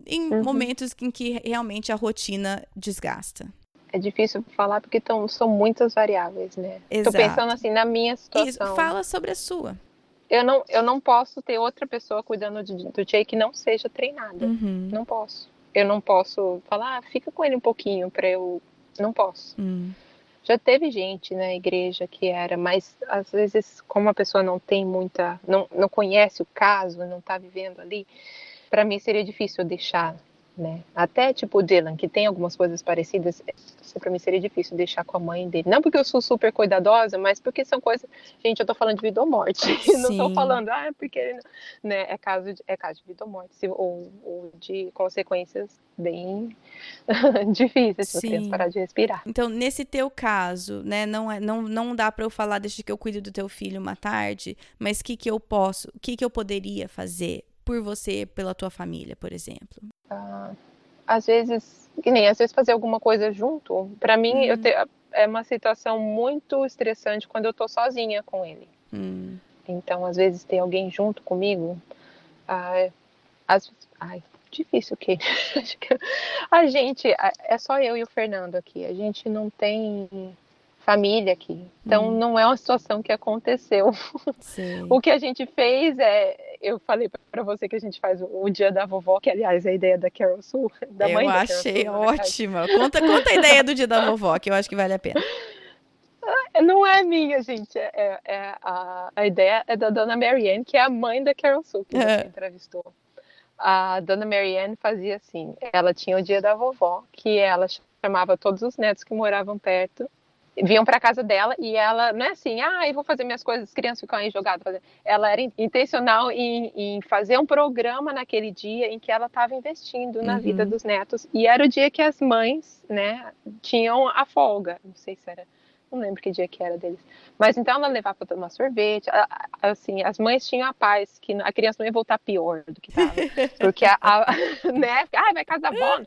em uhum. momentos em que realmente a rotina desgasta. É difícil falar porque tão, são muitas variáveis, né? Exato. Tô pensando assim na minha situação. Isso, fala sobre a sua. Eu não, eu não posso ter outra pessoa cuidando de, do Jay que não seja treinada. Uhum. Não posso. Eu não posso falar, ah, fica com ele um pouquinho para eu. Não posso. Uhum. Já teve gente na igreja que era, mas às vezes, como a pessoa não tem muita. não, não conhece o caso, não está vivendo ali, para mim seria difícil deixar né? Até tipo o Dylan, que tem algumas coisas parecidas, isso para mim seria difícil deixar com a mãe dele. Não porque eu sou super cuidadosa, mas porque são coisas, gente, eu tô falando de vida ou morte. [laughs] Sim. Não tô falando, ah, porque né, é caso de, é caso de vida ou morte, ou, ou de consequências bem [laughs] difíceis se você parar de respirar. Então, nesse teu caso, né, não é não não dá para eu falar desde que eu cuido do teu filho uma tarde, mas o que que eu posso, o que que eu poderia fazer? Por você, pela tua família, por exemplo? Ah, às vezes, que nem às vezes fazer alguma coisa junto. Para mim, uhum. eu te, é uma situação muito estressante quando eu tô sozinha com ele. Uhum. Então, às vezes ter alguém junto comigo, ah, as, ai, difícil [laughs] que a gente é só eu e o Fernando aqui. A gente não tem família aqui. Então hum. não é uma situação que aconteceu. [laughs] Sim. o que a gente fez é, eu falei para você que a gente faz o, dia da vovó, que aliás é a ideia da Carol Sul, da eu mãe. Eu achei Sul, ótima. Conta, conta a ideia do dia da vovó, que eu acho que vale a pena. Ah, não é minha, gente. É, é, é a, a ideia é da dona Marianne, que é a mãe da Carol Sul, que você é. entrevistou. A dona Marianne fazia assim: ela tinha o dia da vovó, que ela chamava todos os netos que moravam perto vinham para casa dela e ela não é assim, ah, eu vou fazer minhas coisas, as crianças ficam aí jogadas. Ela era intencional em, em, fazer um programa naquele dia em que ela estava investindo na uhum. vida dos netos e era o dia que as mães, né, tinham a folga. Não sei se era, não lembro que dia que era deles. Mas então ela levava para tomar sorvete, assim, as mães tinham a paz que a criança não ia voltar pior do que estava, [laughs] porque a, a [laughs] né, ah, vai casa da avó, não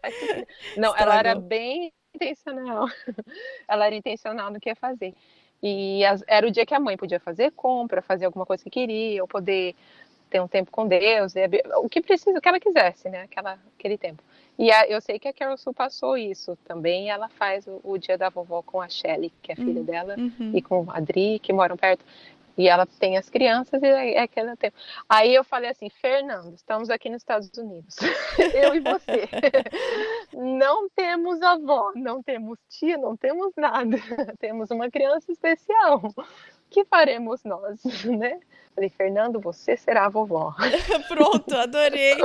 Não, ela era bem intencional. [laughs] Ela era intencional no que ia fazer. E era o dia que a mãe podia fazer compra, fazer alguma coisa que queria, ou poder ter um tempo com Deus, o que precisa, o que ela quisesse, né? Aquela, aquele tempo. E a, eu sei que a Carol Sul passou isso também. Ela faz o, o, dia da vovó com a Shelly, que é filha uhum. dela, e com a Adri, que moram perto. E ela tem as crianças e é, é aquele tempo. Aí eu falei assim, Fernando, estamos aqui nos Estados Unidos, [laughs] eu e você. [laughs] não temos avó, não temos tia, não temos nada. [laughs] temos uma criança especial. O que faremos nós, né? Falei, Fernando, você será a vovó. Pronto, adorei.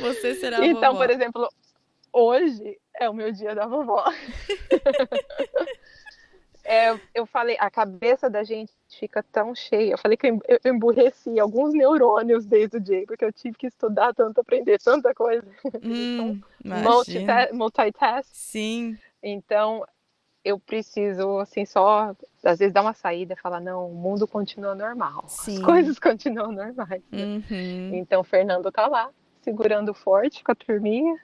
você será a então, vovó. Então, por exemplo, hoje é o meu dia da vovó é, eu falei, a cabeça da gente fica tão cheia. Eu falei que eu emburreci alguns neurônios desde o dia, porque eu tive que estudar tanto, aprender tanta coisa. Hum, [laughs] então, multitask. Sim. Então, eu preciso, assim, só, às vezes, dar uma saída e falar: não, o mundo continua normal. Sim. As coisas continuam normais. Né? Uhum. Então, o Fernando tá lá, segurando forte com a turminha.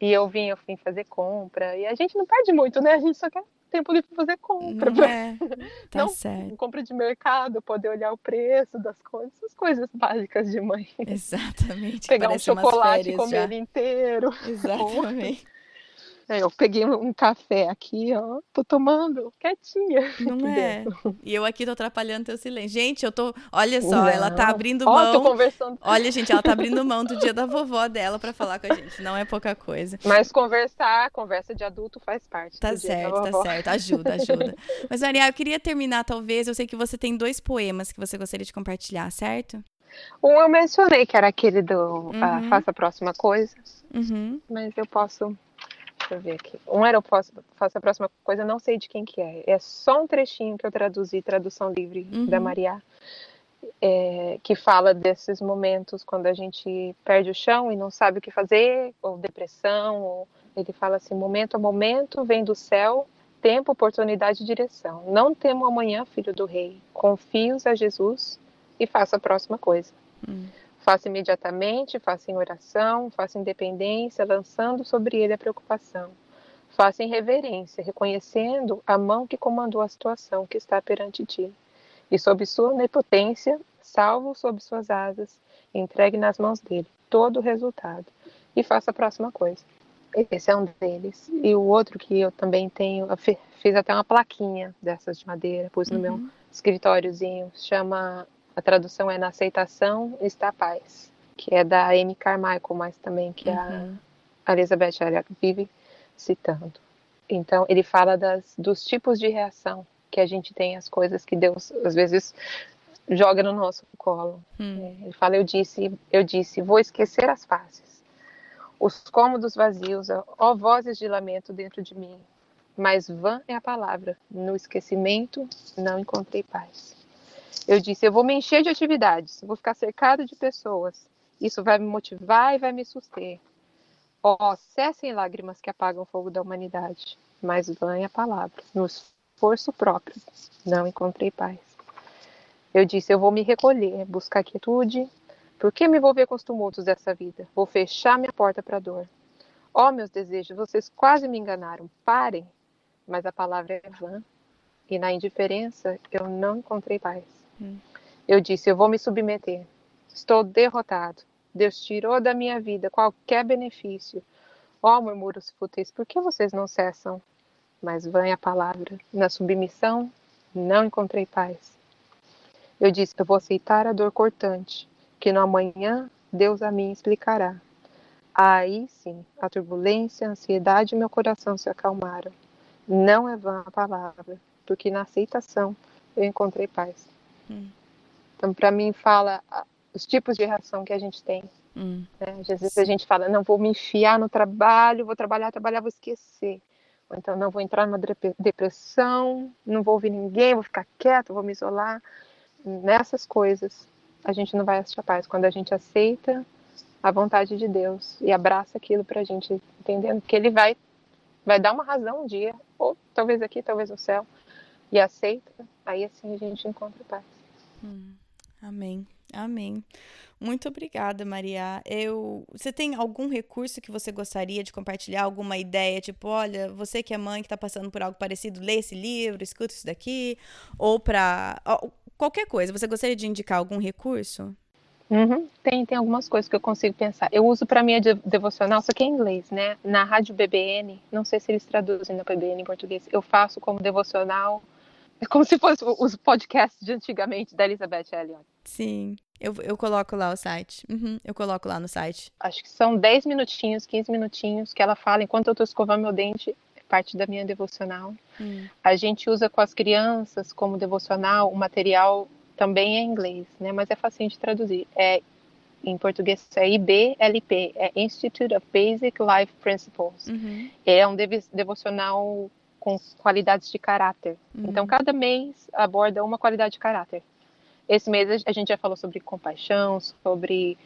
E eu vim, eu vim fazer compra. E a gente não perde muito, né? A gente só quer tempo livre para fazer compra. Não, é. [laughs] tá não certo. compra de mercado, poder olhar o preço das coisas, essas coisas básicas de mãe. Exatamente. Pegar um chocolate e comer já. ele inteiro. [laughs] Exatamente. Eu peguei um café aqui, ó, tô tomando quietinha. Não [laughs] é? E eu aqui tô atrapalhando teu silêncio. Gente, eu tô, olha só, Não. ela tá abrindo ó, mão. Tô conversando. Olha, gente, ela tá abrindo mão do dia da [laughs] vovó dela para falar com a gente. Não é pouca coisa. Mas conversar, conversa de adulto faz parte. Tá certo, tá certo. Ajuda, ajuda. [laughs] Mas Maria, eu queria terminar talvez, eu sei que você tem dois poemas que você gostaria de compartilhar, certo? Um eu mencionei que era aquele do uhum. uh, Faça a Próxima Coisa. Uhum. Mas eu posso Deixa eu ver aqui. Um era eu faço, faço a próxima coisa, não sei de quem que é. É só um trechinho que eu traduzi, tradução livre uhum. da Maria, é, que fala desses momentos quando a gente perde o chão e não sabe o que fazer, ou depressão, ou ele fala assim, momento a momento vem do céu, tempo, oportunidade e direção. Não temo amanhã, filho do rei. Confios a Jesus e faça a próxima coisa. Uhum. Faça imediatamente, faça em oração, faça em dependência, lançando sobre ele a preocupação. Faça em reverência, reconhecendo a mão que comandou a situação que está perante ti. E sob sua onipotência, salvo sob suas asas, entregue nas mãos dele todo o resultado e faça a próxima coisa. Esse é um deles. E o outro que eu também tenho, eu fiz até uma plaquinha dessas de madeira, pus no uhum. meu escritóriozinho, chama, a tradução é Na Aceitação Está a Paz, que é da Amy Carmichael, mas também que uhum. a Elizabeth vive citando. Então, ele fala das, dos tipos de reação que a gente tem às coisas que Deus, às vezes, joga no nosso colo. Hum. Ele fala, eu disse, eu disse, vou esquecer as faces, os cômodos vazios, ó vozes de lamento dentro de mim. Mas vã é a palavra, no esquecimento não encontrei paz. Eu disse, eu vou me encher de atividades, vou ficar cercado de pessoas. Isso vai me motivar e vai me suster. Ó, oh, cessem lágrimas que apagam o fogo da humanidade, mas é a palavra, no esforço próprio, não encontrei paz. Eu disse, eu vou me recolher, buscar quietude, por que me envolver com os tumultos dessa vida? Vou fechar minha porta para a dor. Ó oh, meus desejos, vocês quase me enganaram, parem, mas a palavra é vã, e na indiferença eu não encontrei paz. Eu disse, eu vou me submeter, estou derrotado, Deus tirou da minha vida qualquer benefício. Ó oh, murmúrios fúteis, por que vocês não cessam? Mas vem a palavra. Na submissão, não encontrei paz. Eu disse: Eu vou aceitar a dor cortante, que no amanhã Deus a mim explicará. Aí sim, a turbulência, a ansiedade e meu coração se acalmaram. Não é vã a palavra, porque na aceitação eu encontrei paz. Hum. Então, para mim, fala os tipos de reação que a gente tem. Hum. Né? Às vezes a gente fala, não, vou me enfiar no trabalho, vou trabalhar, trabalhar, vou esquecer. Ou então, não, vou entrar numa depressão, não vou ouvir ninguém, vou ficar quieto, vou me isolar. Nessas coisas, a gente não vai achar paz. Quando a gente aceita a vontade de Deus e abraça aquilo pra gente, entendendo que Ele vai, vai dar uma razão um dia, ou talvez aqui, talvez no céu, e aceita, aí assim a gente encontra paz. Hum. Amém. Amém. Muito obrigada, Maria. Eu, você tem algum recurso que você gostaria de compartilhar? Alguma ideia? Tipo, olha, você que é mãe que está passando por algo parecido, lê esse livro, escuta isso daqui, ou para qualquer coisa. Você gostaria de indicar algum recurso? Uhum. Tem, tem algumas coisas que eu consigo pensar. Eu uso para minha devocional, só que é em inglês, né? Na rádio BBN, não sei se eles traduzem na BBN em português. Eu faço como devocional é como se fosse os podcasts de antigamente da Elizabeth Elliot. Sim. Eu, eu coloco lá o site. Uhum, eu coloco lá no site. Acho que são 10 minutinhos, 15 minutinhos que ela fala enquanto eu estou escovando meu dente. É parte da minha devocional. Hum. A gente usa com as crianças como devocional o material também é em inglês, né? Mas é fácil de traduzir. É em português é IBLP, é Institute of Basic Life Principles. Uhum. É um devocional com qualidades de caráter. Uhum. Então, cada mês aborda uma qualidade de caráter. Esse mês a gente já falou sobre compaixão, sobre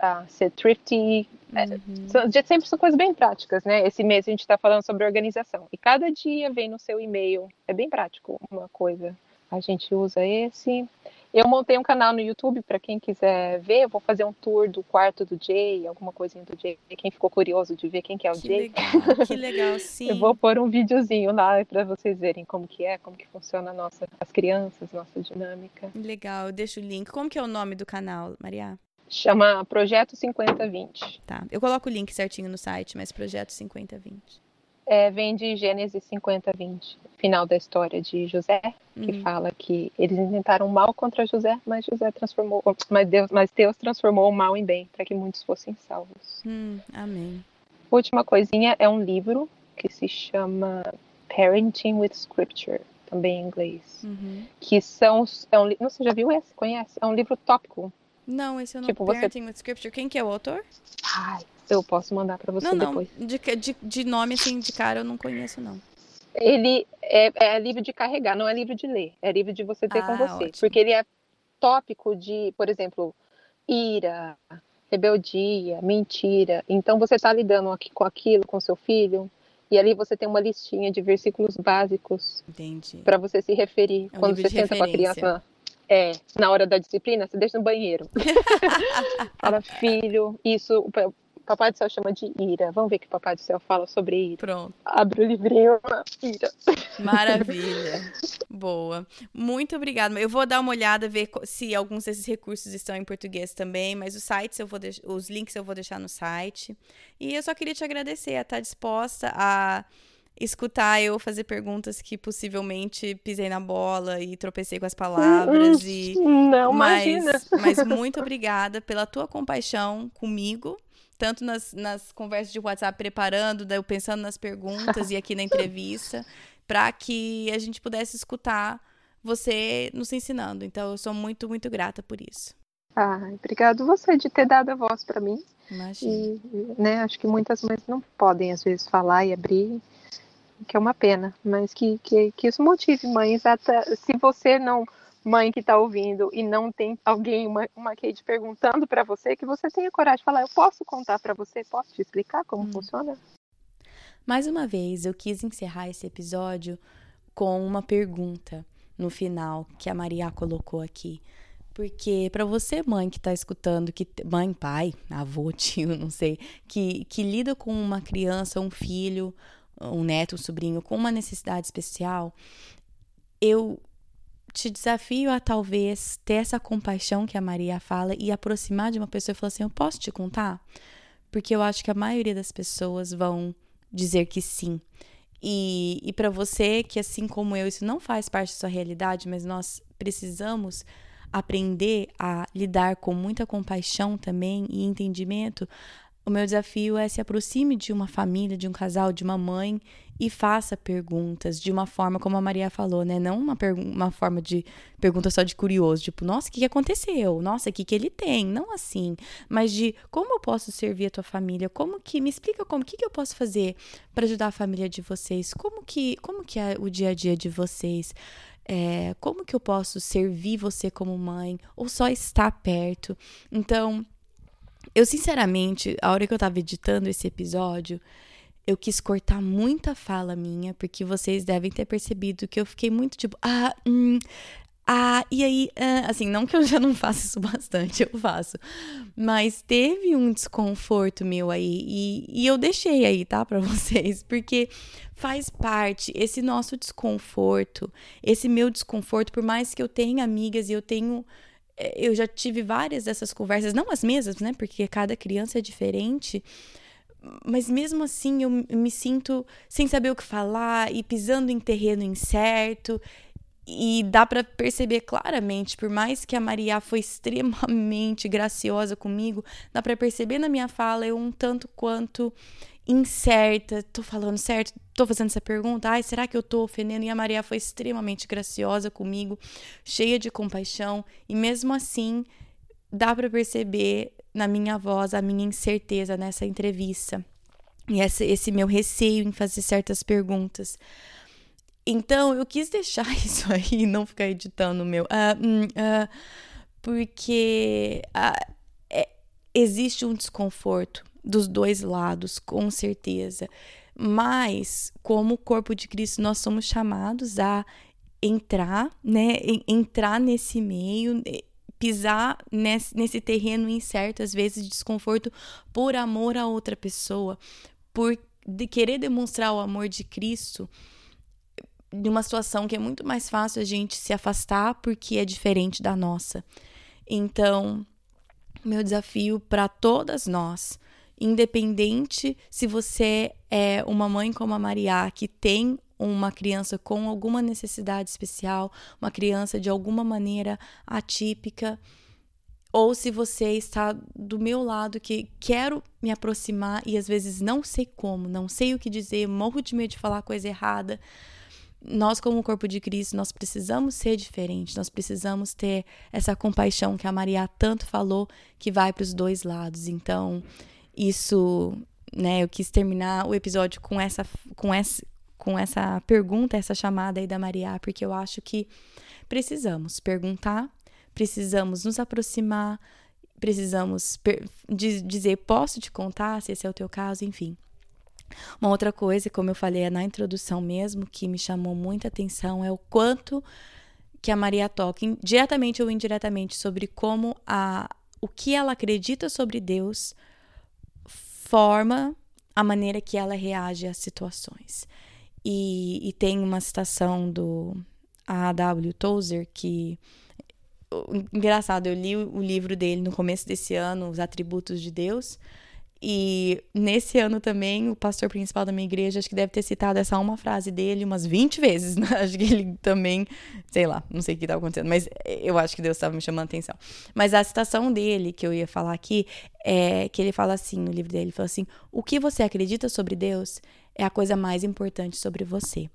uh, ser thrifty. É, uhum. É, sempre são coisas bem práticas, né? Esse mês a gente está falando sobre organização. E cada dia vem no seu e-mail. É bem prático uma coisa. A gente usa esse. Eu montei um canal no YouTube para quem quiser ver. Eu vou fazer um tour do quarto do Jay, alguma coisinha do Jay. Quem ficou curioso de ver quem que é o que Jay. Legal, que legal, [laughs] sim. Eu vou pôr um videozinho lá para vocês verem como que é, como que funciona nossa, as crianças, nossa dinâmica. Legal, eu deixo o link. Como que é o nome do canal, Maria? Chama Projeto 5020. Tá, eu coloco o link certinho no site, mas Projeto 5020 é, vem de Gênesis 50, 20, final da história de José, que uhum. fala que eles intentaram mal contra José, mas José transformou, mas Deus, mas Deus transformou o mal em bem, para que muitos fossem salvos. Hum, amém. Última coisinha é um livro que se chama Parenting with Scripture, também em inglês, uhum. que são, é um, não você já viu esse? Conhece? É um livro tópico. Não, esse é o tipo, Parenting você... with Scripture. Quem que é o autor? Ai, eu posso mandar para você não, depois. Não, de, de, de nome assim, de cara, eu não conheço, não. Ele é, é livro de carregar, não é livro de ler. É livro de você ter ah, com você. Ótimo. Porque ele é tópico de, por exemplo, ira, rebeldia, mentira. Então você está lidando aqui com aquilo, com seu filho, e ali você tem uma listinha de versículos básicos para você se referir é um quando você senta com a criança. É, na hora da disciplina, você deixa no banheiro. [laughs] Fala, filho, isso, Papai do Céu chama de ira. Vamos ver o que o Papai do Céu fala sobre ira. Pronto. Abre o livrinho, ira. Maravilha. Boa. Muito obrigada. Eu vou dar uma olhada, ver se alguns desses recursos estão em português também, mas os sites eu vou os links eu vou deixar no site. E eu só queria te agradecer a estar disposta a escutar eu fazer perguntas que possivelmente pisei na bola e tropecei com as palavras e não mas, imagina. mas [laughs] muito obrigada pela tua compaixão comigo tanto nas, nas conversas de WhatsApp preparando, eu pensando nas perguntas e aqui na [laughs] entrevista, para que a gente pudesse escutar você nos ensinando. Então, eu sou muito, muito grata por isso. Ah, obrigado você de ter dado a voz para mim. Imagina. E, né, acho que muitas mães não podem, às vezes, falar e abrir que é uma pena, mas que, que, que isso motive mães até se você não mãe que está ouvindo e não tem alguém, uma, uma Kate perguntando para você, que você tenha coragem de falar, eu posso contar para você, posso te explicar como hum. funciona? Mais uma vez, eu quis encerrar esse episódio com uma pergunta no final que a Maria colocou aqui. Porque para você, mãe que está escutando, que mãe, pai, avô, [laughs] tio, não sei, que, que lida com uma criança, um filho, um neto, um sobrinho com uma necessidade especial, eu te desafio a talvez ter essa compaixão que a Maria fala e aproximar de uma pessoa e falar assim: Eu posso te contar? Porque eu acho que a maioria das pessoas vão dizer que sim. E, e para você, que assim como eu, isso não faz parte da sua realidade, mas nós precisamos aprender a lidar com muita compaixão também e entendimento, o meu desafio é se aproxime de uma família, de um casal, de uma mãe e faça perguntas de uma forma como a Maria falou, né? Não uma, uma forma de pergunta só de curioso, tipo, nossa, o que, aconteceu? Nossa, o que, que ele tem? Não assim, mas de como eu posso servir a tua família? Como que me explica como, o que, que eu posso fazer para ajudar a família de vocês? Como que, como que é o dia a dia de vocês? É, como que eu posso servir você como mãe ou só estar perto? Então, eu, sinceramente, a hora que eu tava editando esse episódio, eu quis cortar muita fala minha, porque vocês devem ter percebido que eu fiquei muito tipo, ah, hum, ah, e aí, assim, não que eu já não [laughs] faça isso bastante, eu faço. Mas teve um desconforto meu aí, e, e eu deixei aí, tá, pra [laughs] vocês, porque faz parte esse nosso desconforto, esse meu desconforto, por mais que eu tenha amigas e eu tenho eu já tive várias dessas conversas, não as mesmas, né? Porque cada criança é diferente. Mas mesmo assim eu me sinto sem saber o que falar e pisando em terreno incerto. E dá para perceber claramente, por mais que a Maria foi extremamente graciosa comigo, dá para perceber na minha fala eu um tanto quanto incerta, tô falando certo, tô fazendo essa pergunta, ai, será que eu tô ofendendo? E a Maria foi extremamente graciosa comigo, cheia de compaixão, e mesmo assim dá para perceber na minha voz a minha incerteza nessa entrevista e esse, esse meu receio em fazer certas perguntas. Então eu quis deixar [laughs] isso aí, não ficar editando o meu, uh, uh, porque uh, é, existe um desconforto dos dois lados, com certeza. Mas, como corpo de Cristo, nós somos chamados a entrar, né? Entrar nesse meio, pisar nesse, nesse terreno incerto, às vezes de desconforto, por amor a outra pessoa, por de querer demonstrar o amor de Cristo de uma situação que é muito mais fácil a gente se afastar porque é diferente da nossa. Então, meu desafio para todas nós independente se você é uma mãe como a Maria, que tem uma criança com alguma necessidade especial, uma criança de alguma maneira atípica, ou se você está do meu lado que quero me aproximar e às vezes não sei como, não sei o que dizer, morro de medo de falar coisa errada. Nós, como corpo de Cristo, nós precisamos ser diferentes, nós precisamos ter essa compaixão que a Maria tanto falou, que vai para os dois lados. Então, isso, né, eu quis terminar o episódio com essa com essa com essa pergunta, essa chamada aí da Maria, porque eu acho que precisamos perguntar, precisamos nos aproximar, precisamos dizer, posso te contar, se esse é o teu caso, enfim. Uma outra coisa, como eu falei na introdução mesmo, que me chamou muita atenção é o quanto que a Maria toca, diretamente ou indiretamente, sobre como a, o que ela acredita sobre Deus forma a maneira que ela reage às situações. E, e tem uma citação do A.W. Tozer que engraçado, eu li o livro dele no começo desse ano, Os Atributos de Deus, e nesse ano também, o pastor principal da minha igreja, acho que deve ter citado essa uma frase dele umas 20 [laughs] vezes. Né? Acho que ele também, sei lá, não sei o que estava acontecendo, mas eu acho que Deus estava me chamando a atenção. Mas a citação dele, que eu ia falar aqui, é que ele fala assim no livro dele: ele fala assim, o que você acredita sobre Deus é a coisa mais importante sobre você.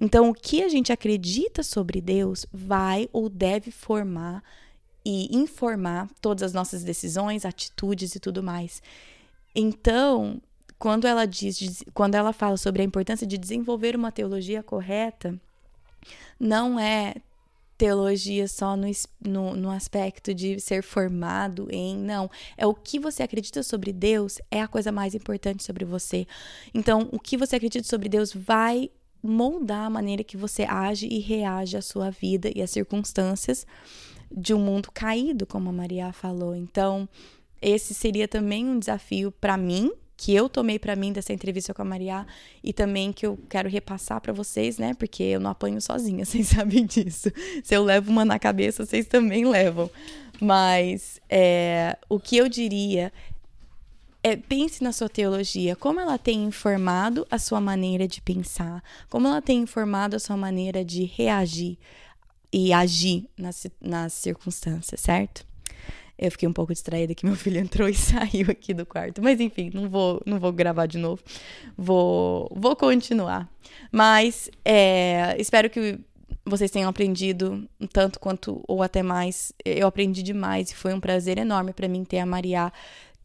Então, o que a gente acredita sobre Deus vai ou deve formar e informar todas as nossas decisões, atitudes e tudo mais. Então, quando ela diz, quando ela fala sobre a importância de desenvolver uma teologia correta, não é teologia só no, no, no, aspecto de ser formado em. Não. É o que você acredita sobre Deus é a coisa mais importante sobre você. Então, o que você acredita sobre Deus vai moldar a maneira que você age e reage à sua vida e às circunstâncias de um mundo caído, como a Maria falou. Então, esse seria também um desafio para mim, que eu tomei para mim dessa entrevista com a Maria e também que eu quero repassar para vocês, né? Porque eu não apanho sozinha, [laughs] vocês sabem disso. Se eu levo uma na cabeça, vocês também levam. Mas é, o que eu diria é, pense na sua teologia, como ela tem informado a sua maneira de pensar, como ela tem informado a sua maneira de reagir e agir nas, nas circunstâncias, certo? Eu fiquei um pouco distraída que meu filho [laughs] entrou e saiu aqui do quarto. Mas enfim, não vou, não vou gravar de novo. Vou, vou continuar. Mas é, espero que vocês tenham aprendido tanto quanto ou até mais. Eu aprendi demais e foi um prazer enorme para mim ter a Maria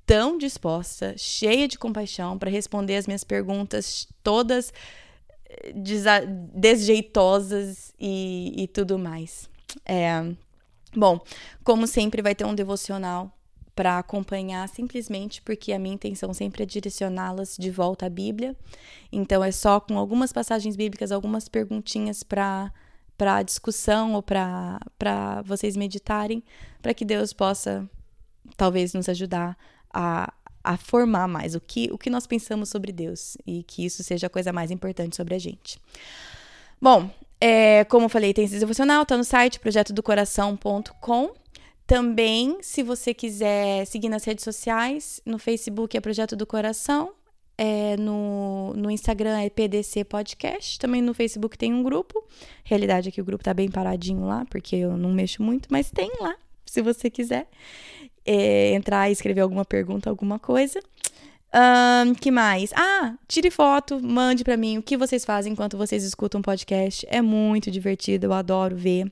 tão disposta, cheia de compaixão para responder as minhas perguntas todas eh, desjeitosas e, e tudo mais. É, Bom, como sempre, vai ter um devocional para acompanhar, simplesmente porque a minha intenção sempre é direcioná-las de volta à Bíblia. Então, é só com algumas passagens bíblicas, algumas perguntinhas para para discussão ou para vocês meditarem, para que Deus possa talvez nos ajudar a, a formar mais o que, o que nós pensamos sobre Deus e que isso seja a coisa mais importante sobre a gente. Bom, é, como eu falei, tem esse devocional, tá no site projetodocoração.com. Também, se você quiser seguir nas redes sociais, no Facebook é Projeto do Coração, é, no, no Instagram é PDC Podcast, também no Facebook tem um grupo. Realidade é que o grupo tá bem paradinho lá, porque eu não mexo muito, mas tem lá, se você quiser é, entrar e escrever alguma pergunta, alguma coisa. Um, que mais? Ah, tire foto, mande para mim o que vocês fazem enquanto vocês escutam um podcast. É muito divertido, eu adoro ver.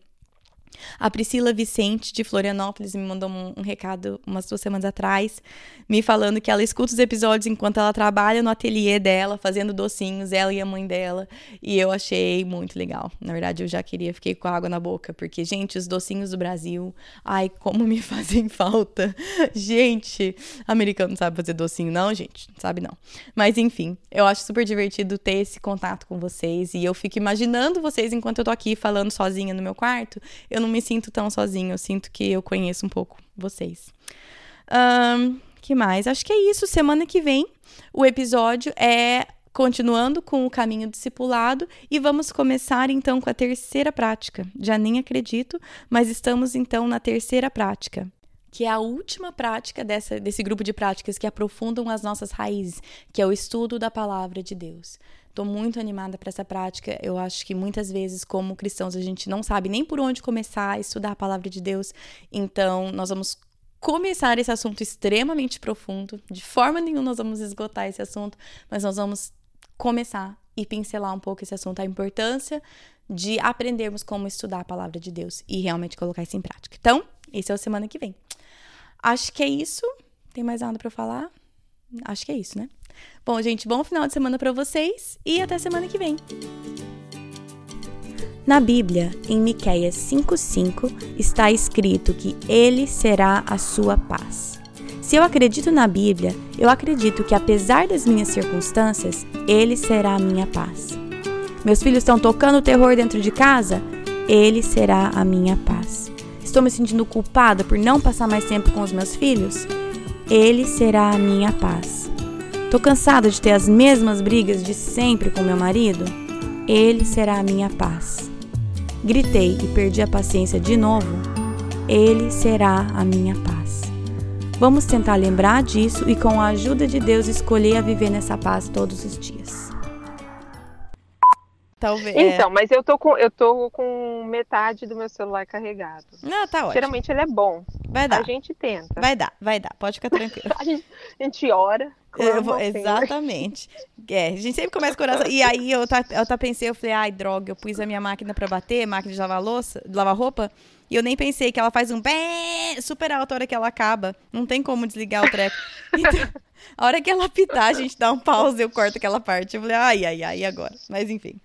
A Priscila Vicente, de Florianópolis, me mandou um, um, recado umas duas semanas atrás, me falando que ela escuta os episódios enquanto ela trabalha no ateliê dela, fazendo docinhos, ela e a mãe dela. E eu achei muito legal. Na verdade, eu já queria, fiquei com água na boca, porque, gente, os docinhos do Brasil, ai, como me [laughs] fazem falta. Gente, americano não sabe fazer docinho, não, gente, não sabe não. Mas enfim, eu acho super divertido ter esse contato com vocês e eu fico imaginando vocês enquanto eu tô aqui falando sozinha no meu quarto. Eu não me sinto tão sozinho, eu sinto que eu conheço um pouco vocês. Um, que mais? Acho que é isso. Semana que vem o episódio é continuando com o caminho discipulado e vamos começar então com a terceira prática. Já nem acredito, mas estamos então na terceira prática, que é a última prática dessa, desse grupo de práticas que aprofundam as nossas raízes, que é o estudo da palavra de Deus. Estou muito animada para essa prática. Eu acho que muitas vezes, como cristãos, a gente não sabe nem por onde começar a estudar a palavra de Deus. Então, nós vamos começar esse assunto extremamente profundo. De forma nenhuma nós vamos esgotar esse assunto, mas nós vamos começar e pincelar um pouco esse assunto, a importância de aprendermos como estudar a palavra de Deus e realmente colocar isso em prática. Então, esse é o semana que vem. Acho que é isso. Tem mais nada para falar? Acho que é isso, né? Bom, gente, bom final de semana para vocês e até semana que vem. Na Bíblia, em Miqueias 5:5, está escrito que ele será a sua paz. Se eu acredito na Bíblia, eu acredito que apesar das minhas circunstâncias, ele será a minha paz. Meus filhos estão tocando terror dentro de casa? Ele será a minha paz. Estou me sentindo culpada por não passar mais tempo com os meus filhos? Ele será a minha paz. Tô cansada de ter as mesmas brigas de sempre com meu marido? Ele será a minha paz. Gritei e perdi a paciência de novo? Ele será a minha paz. Vamos tentar lembrar disso e, com a ajuda de Deus, escolher a viver nessa paz todos os dias. Talvez. Então, é. mas eu tô com eu tô com metade do meu celular carregado. Não, tá ótimo. Geralmente ele é bom. Vai dar. A gente tenta. Vai dar, vai dar. Pode ficar tranquilo. [laughs] a, gente, a gente ora. Vou, exatamente. É, a gente sempre começa com oração. E aí eu tá, eu tá pensei, eu falei, ai, droga, eu pus a minha máquina para bater, máquina de lavar louça, de lavar roupa, e eu nem pensei que ela faz um bem super alto a hora que ela acaba. Não tem como desligar o treco. [laughs] Então, a hora que ela pitar, a gente dá um pause, eu corto aquela parte. Eu falei, ai, ai, ai, agora? Mas enfim.